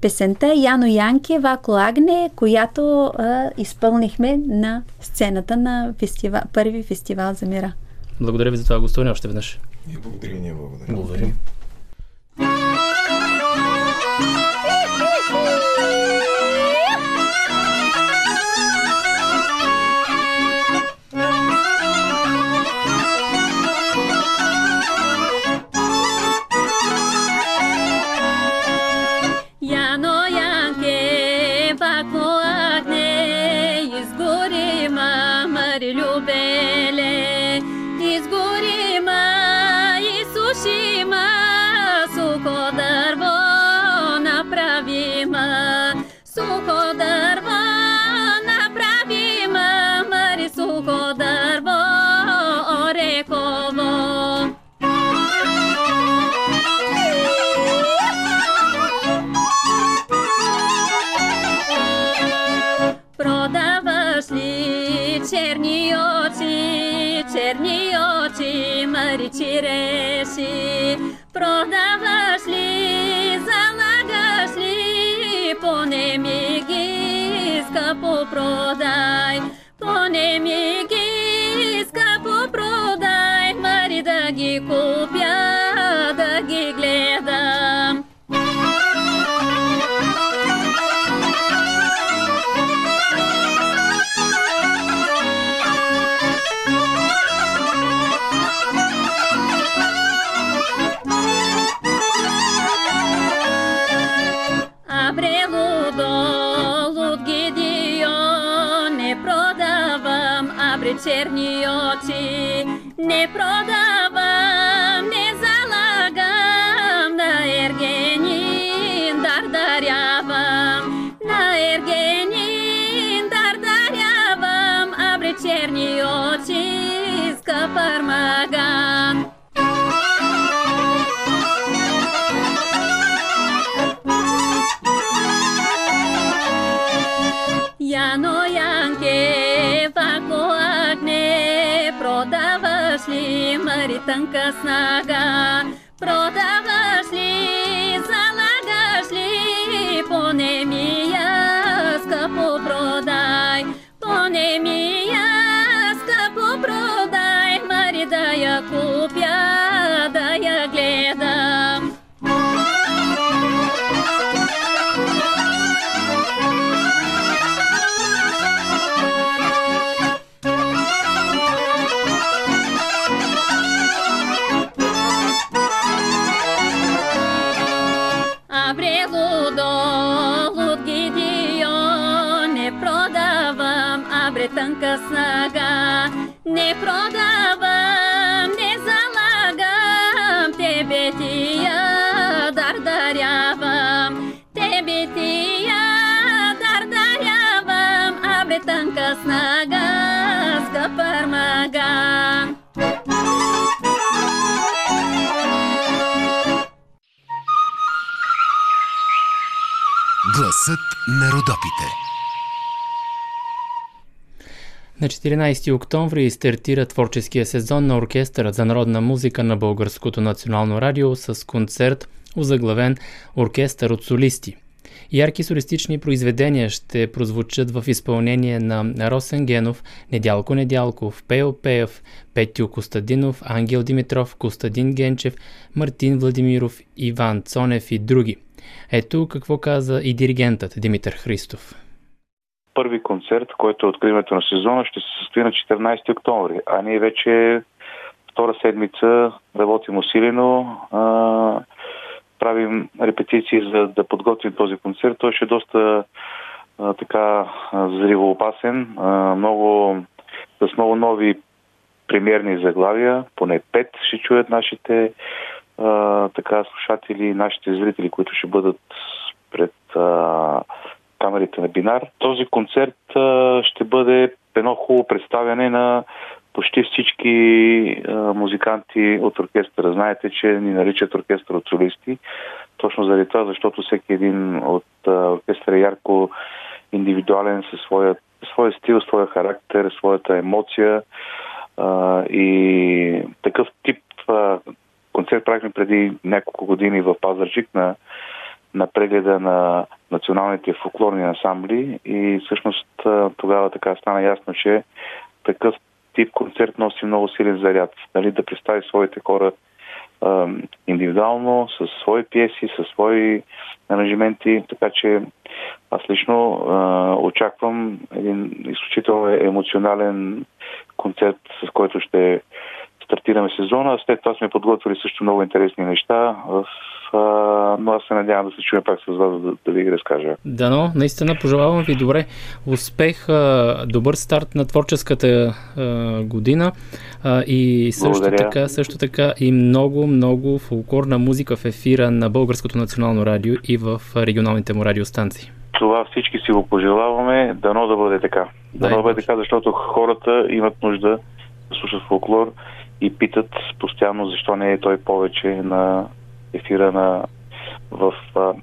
Песента Яно Янки Вако Агне, която а, изпълнихме на сцената на фестивал, първи фестивал за мира. Благодаря ви за това гостуване още веднъж. И благодаря, ние благодарим. Благодарим. черни Мари реши. Продаваш ли, залагаш ли, поне ми ги продай. Поне ми мари тънка снага? Продаваш Родопите. На 14 октомври стартира творческия сезон на Оркестърът за народна музика на Българското национално радио с концерт, озаглавен Оркестър от солисти. Ярки солистични произведения ще прозвучат в изпълнение на Росен Генов, Недялко Недялков, Пео Пеев, Петю Костадинов, Ангел Димитров, Костадин Генчев, Мартин Владимиров, Иван Цонев и други. Ето какво каза и диригентът Димитър Христов първи концерт, който е откриването на сезона, ще се състои на 14 октомври. А ние вече втора седмица работим усилено, а, правим репетиции за да подготвим този концерт. Той ще е доста а, така зривоопасен, а, много, с много нови премиерни заглавия, поне пет ще чуят нашите така слушатели, нашите зрители, които ще бъдат пред а, камерите на Бинар. Този концерт а, ще бъде едно хубаво представяне на почти всички а, музиканти от оркестъра. Знаете, че ни наричат оркестър от солисти. Точно заради това, защото всеки един от а, оркестъра е ярко индивидуален със своя, своя стил, своя характер, своята емоция. А, и такъв тип а, концерт правихме преди няколко години в Пазарджик на на прегледа на националните фолклорни ансамбли и всъщност тогава така стана ясно, че такъв тип концерт носи много силен заряд. Нали, да представи своите хора а, индивидуално, с свои пиеси, с свои аранжименти, така че аз лично а, очаквам един изключително емоционален концерт, с който ще стартираме сезона. След това сме подготвили също много интересни неща, но аз се надявам да се чуем пак с вас, да, да ви ги разкажа. Дано, наистина пожелавам ви добре успех, добър старт на творческата година и също така, също така и много, много фолклорна музика в ефира на Българското национално радио и в регионалните му радиостанции. Това всички си го пожелаваме, дано да бъде така. Дано да бъде така, защото хората имат нужда да слушат фолклор и питат постоянно защо не е той повече на ефира на в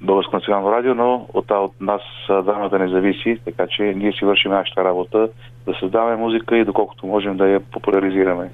Българско национално радио, но от, от нас двамата да не зависи, така че ние си вършим нашата работа да създаваме музика и доколкото можем да я популяризираме.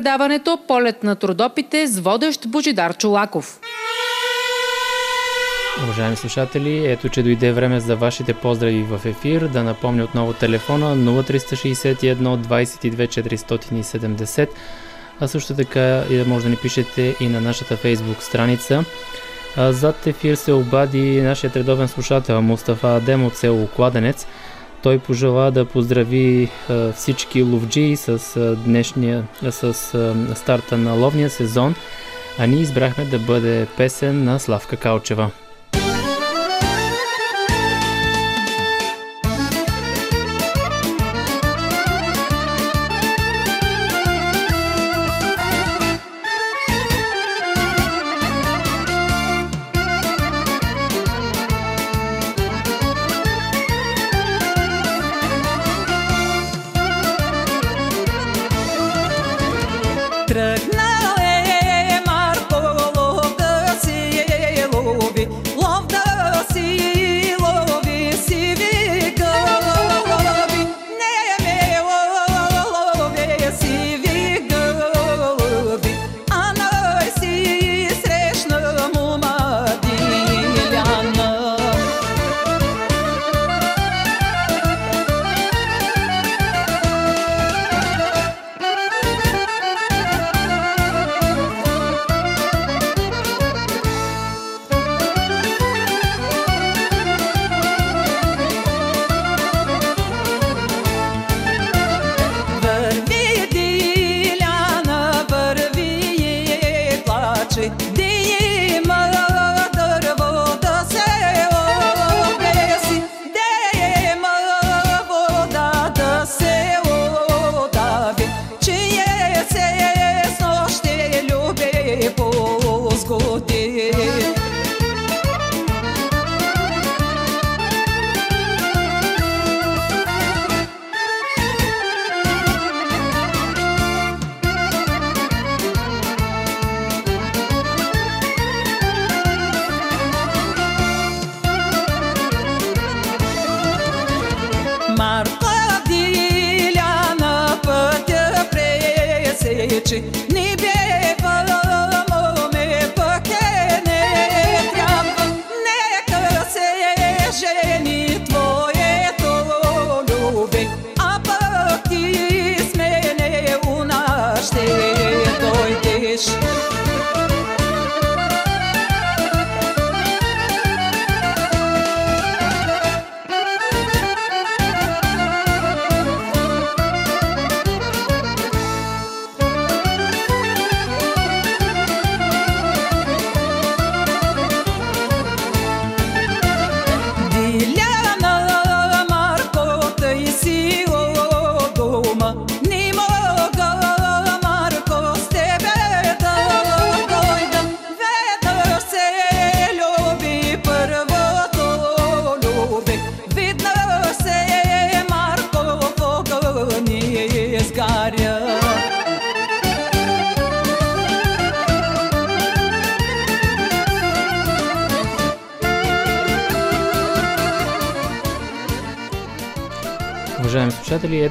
Предаването Полет на трудопите с водещ Божидар Чулаков. Уважаеми слушатели, ето че дойде време за вашите поздрави в ефир. Да напомня отново телефона 0361 22 470, а също така и да може да ни пишете и на нашата фейсбук страница. Зад ефир се обади нашият редовен слушател Мустафа Адем от село Кладенец. Той пожела да поздрави всички ловджии с днешния, с старта на ловния сезон, а ние избрахме да бъде песен на Славка Калчева.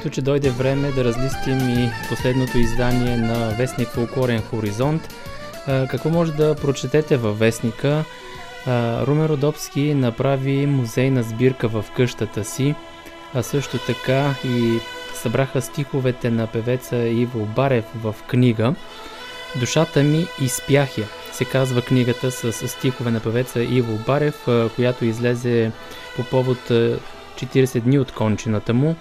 Ето че дойде време да разлистим и последното издание на вестник Фолклорен Хоризонт. Какво може да прочетете във вестника? Румен Родопски направи музейна сбирка в къщата си, а също така и събраха стиховете на певеца Иво Барев в книга. Душата ми изпях я, се казва книгата с стихове на певеца Иво Барев, която излезе по повод а, 40 дни от кончината му.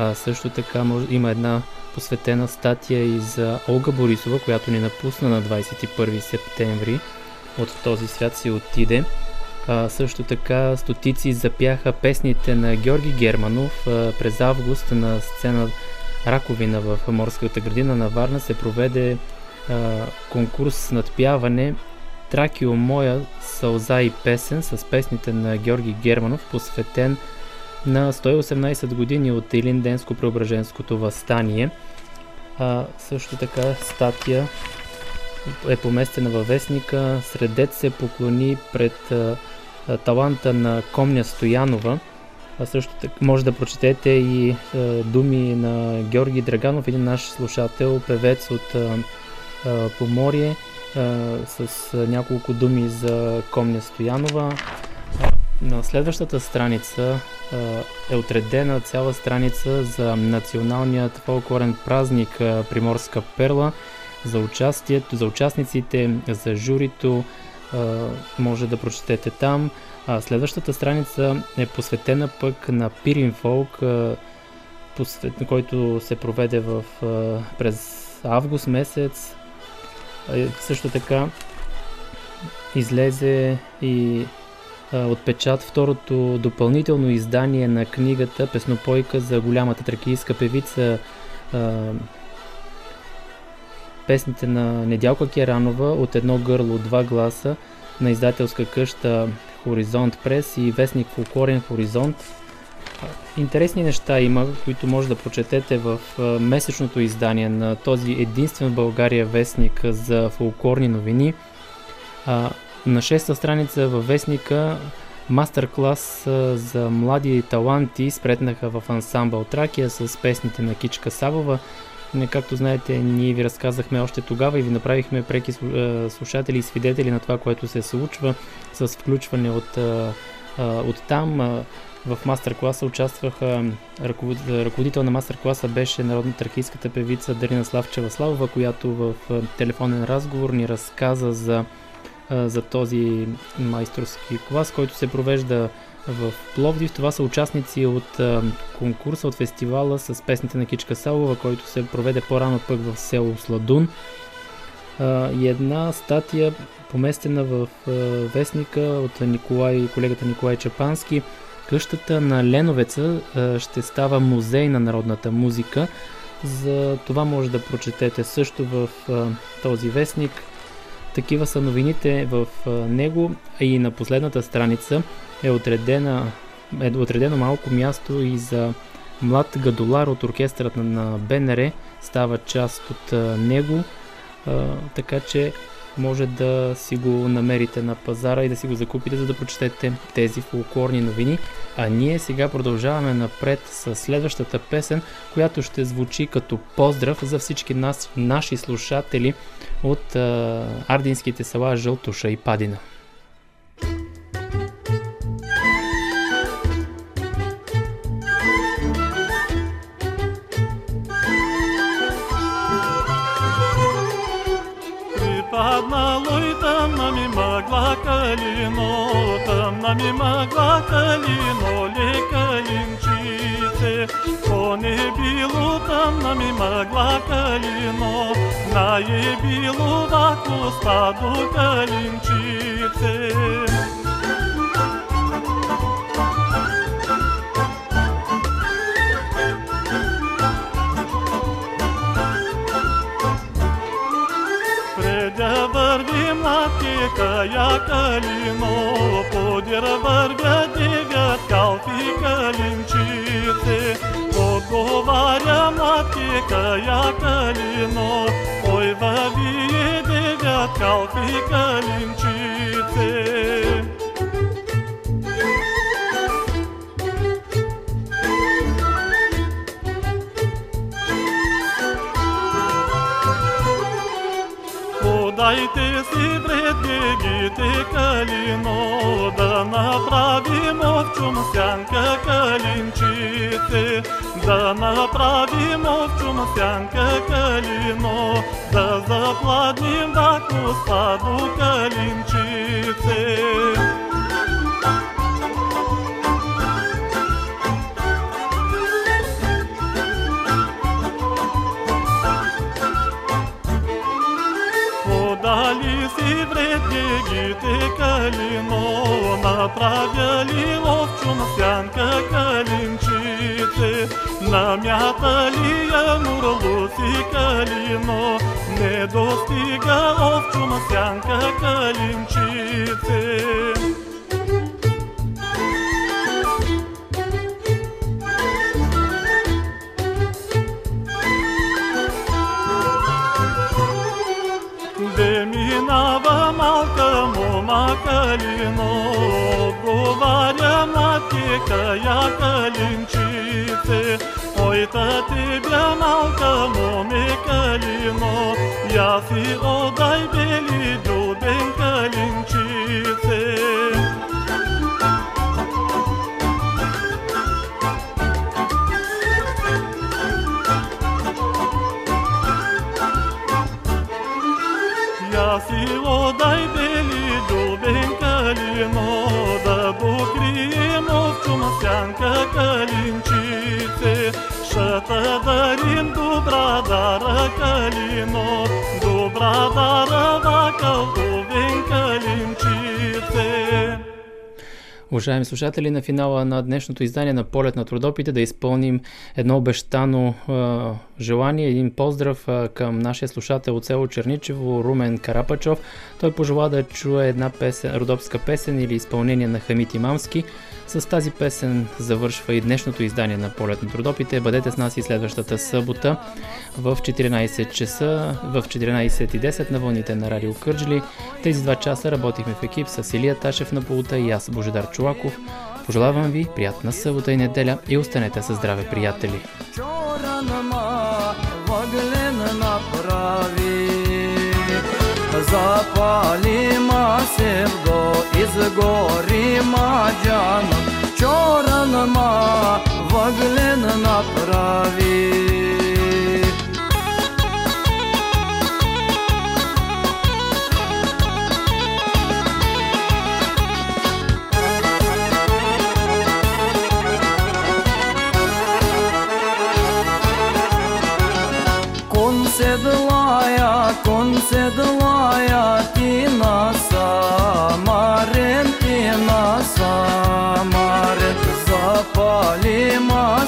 А, също така може, има една посветена статия и за Олга Борисова, която ни напусна на 21 септември. От този свят си отиде. А, също така стотици запяха песните на Георги Германов. А, през август на сцена Раковина в морската градина на Варна се проведе а, конкурс надпяване Тракио моя сълза и песен с песните на Георги Германов, посветен на 118 години от Илинденско-Преображенското възстание. А, също така статия е поместена във вестника. Средец се поклони пред а, таланта на Комня Стоянова. А също така може да прочетете и а, думи на Георги Драганов, един наш слушател, певец от а, а, Поморие, а, с а, няколко думи за Комня Стоянова. На следващата страница е отредена цяла страница за националният фолклорен празник Приморска перла, за участието, за участниците, за журито, може да прочетете там. Следващата страница е посветена пък на Пирин Фолк, който се проведе в, през август месец. Също така излезе и отпечат второто допълнително издание на книгата Песнопойка за голямата тракийска певица песните на Недялка Керанова от едно гърло, два гласа на издателска къща Хоризонт Прес и вестник Фолклорен Хоризонт. Интересни неща има, които може да прочетете в месечното издание на този единствен в България вестник за фолклорни новини. На шеста страница във вестника мастер-клас за млади таланти спретнаха в ансамбъл Тракия с песните на Кичка Савова. Както знаете, ние ви разказахме още тогава и ви направихме преки слушатели и свидетели на това, което се случва с включване от, от там. В мастер-класа участваха, ръководител на мастер-класа беше народна тракийската певица Дарина Славчева Славова, която в телефонен разговор ни разказа за, за този майсторски клас, който се провежда в Пловдив. Това са участници от конкурса, от фестивала с песните на Кичка Салова, който се проведе по-рано пък в село Сладун. И една статия, поместена в вестника от Николай, колегата Николай Чапански. Къщата на Леновеца ще става музей на народната музика. За това може да прочетете също в този вестник. Такива са новините в него и на последната страница е, отредена, е отредено малко място и за млад гадолар от оркестърът на, БНР. Става част от него, така че може да си го намерите на пазара и да си го закупите, за да прочетете тези фолклорни новини. А ние сега продължаваме напред с следващата песен, която ще звучи като поздрав за всички нас, наши слушатели от а, ардинските села Жълтоша и Падина. Мъгла калино, на е било вако стадо калинчице. Предя върви младкика я калино, подир вървя я калино, ой върви дигат калфи калинчице. Подайте си пред гигите калино, да направим овчум сянка калинчице, да направим овчум сянка калино, да запладним вако спадо калинчице. Подали си вред гигите калино, направили овчум сянка калинчице, намятали я мурло си калино, не достига овчум сянка калинчице. Де минава малка мома калино, отговаря кека калинчице, te Uită-te de-a mea că mume călimo Ia fi o dai belide калино, добра дара вакал овен калинчице. Уважаеми слушатели, на финала на днешното издание на Полет на трудопите да изпълним едно обещано е, желание, един поздрав е, към нашия слушател от село Черничево, Румен Карапачов. Той пожела да чуе една песен, родопска песен или изпълнение на Хамит Имамски. С тази песен завършва и днешното издание на Полет на трудопите. Бъдете с нас и следващата събота в 14 часа, в 14.10 на вълните на Радио Кърджли. Тези два часа работихме в екип с Илия Ташев на полута и аз, Божидар Чулаков. Пожелавам ви приятна събота и неделя и останете със здраве, приятели! Запалима sevdo izgorima džanom Čoranma vaglen napravi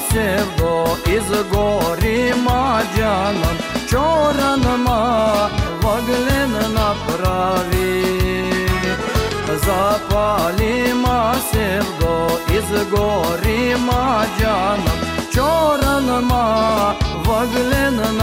Запалима севдо, изгорима джанан, чоранма въглен направи. Запалима севдо, изгорима джанан, чоранма въглен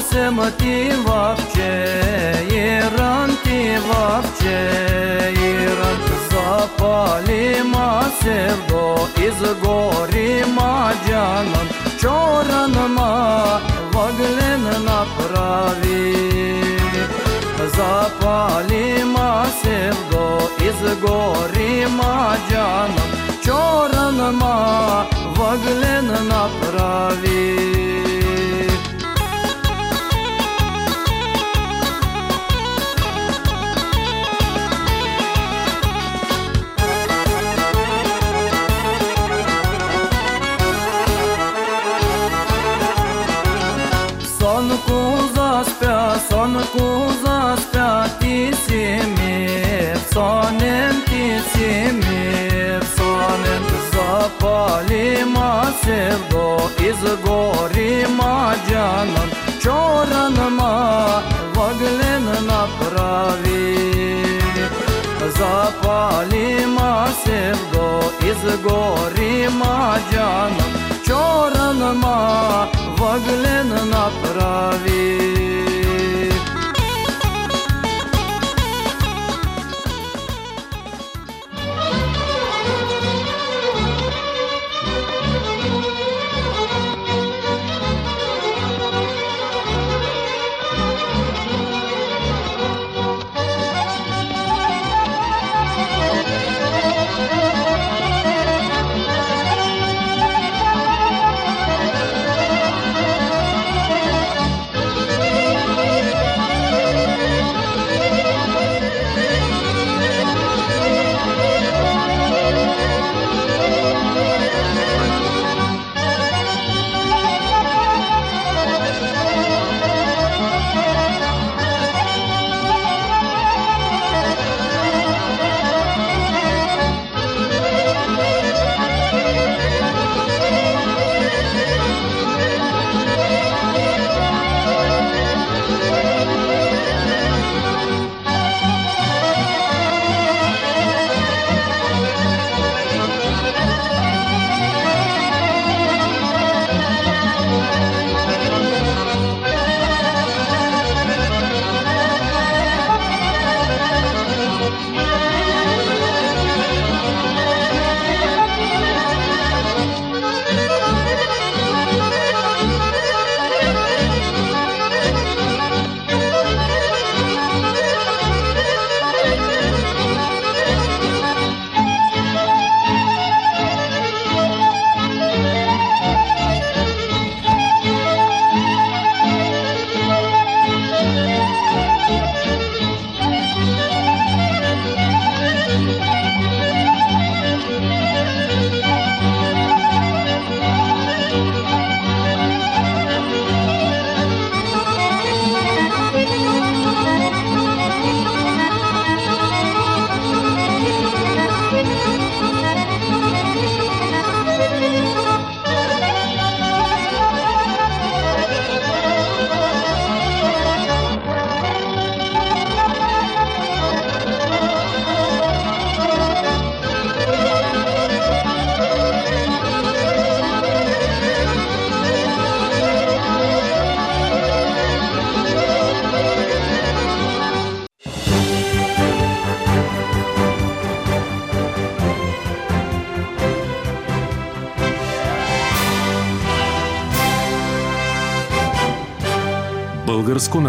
Косимо ті вапче, Іран ті вапче, Іран Запаліма сердо і згоріма джанан Чоранма ваглен направи Запаліма сердо і згоріма джанан Чоранма ваглен направи Ранку заспяті сім'ї, сонем ті сім'ї, сонем запаліма севдо і згоріма джанан, чоранма ваглен направі. Запаліма севдо і згоріма джанан, чоранма ваглен направі.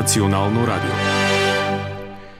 Национално радио.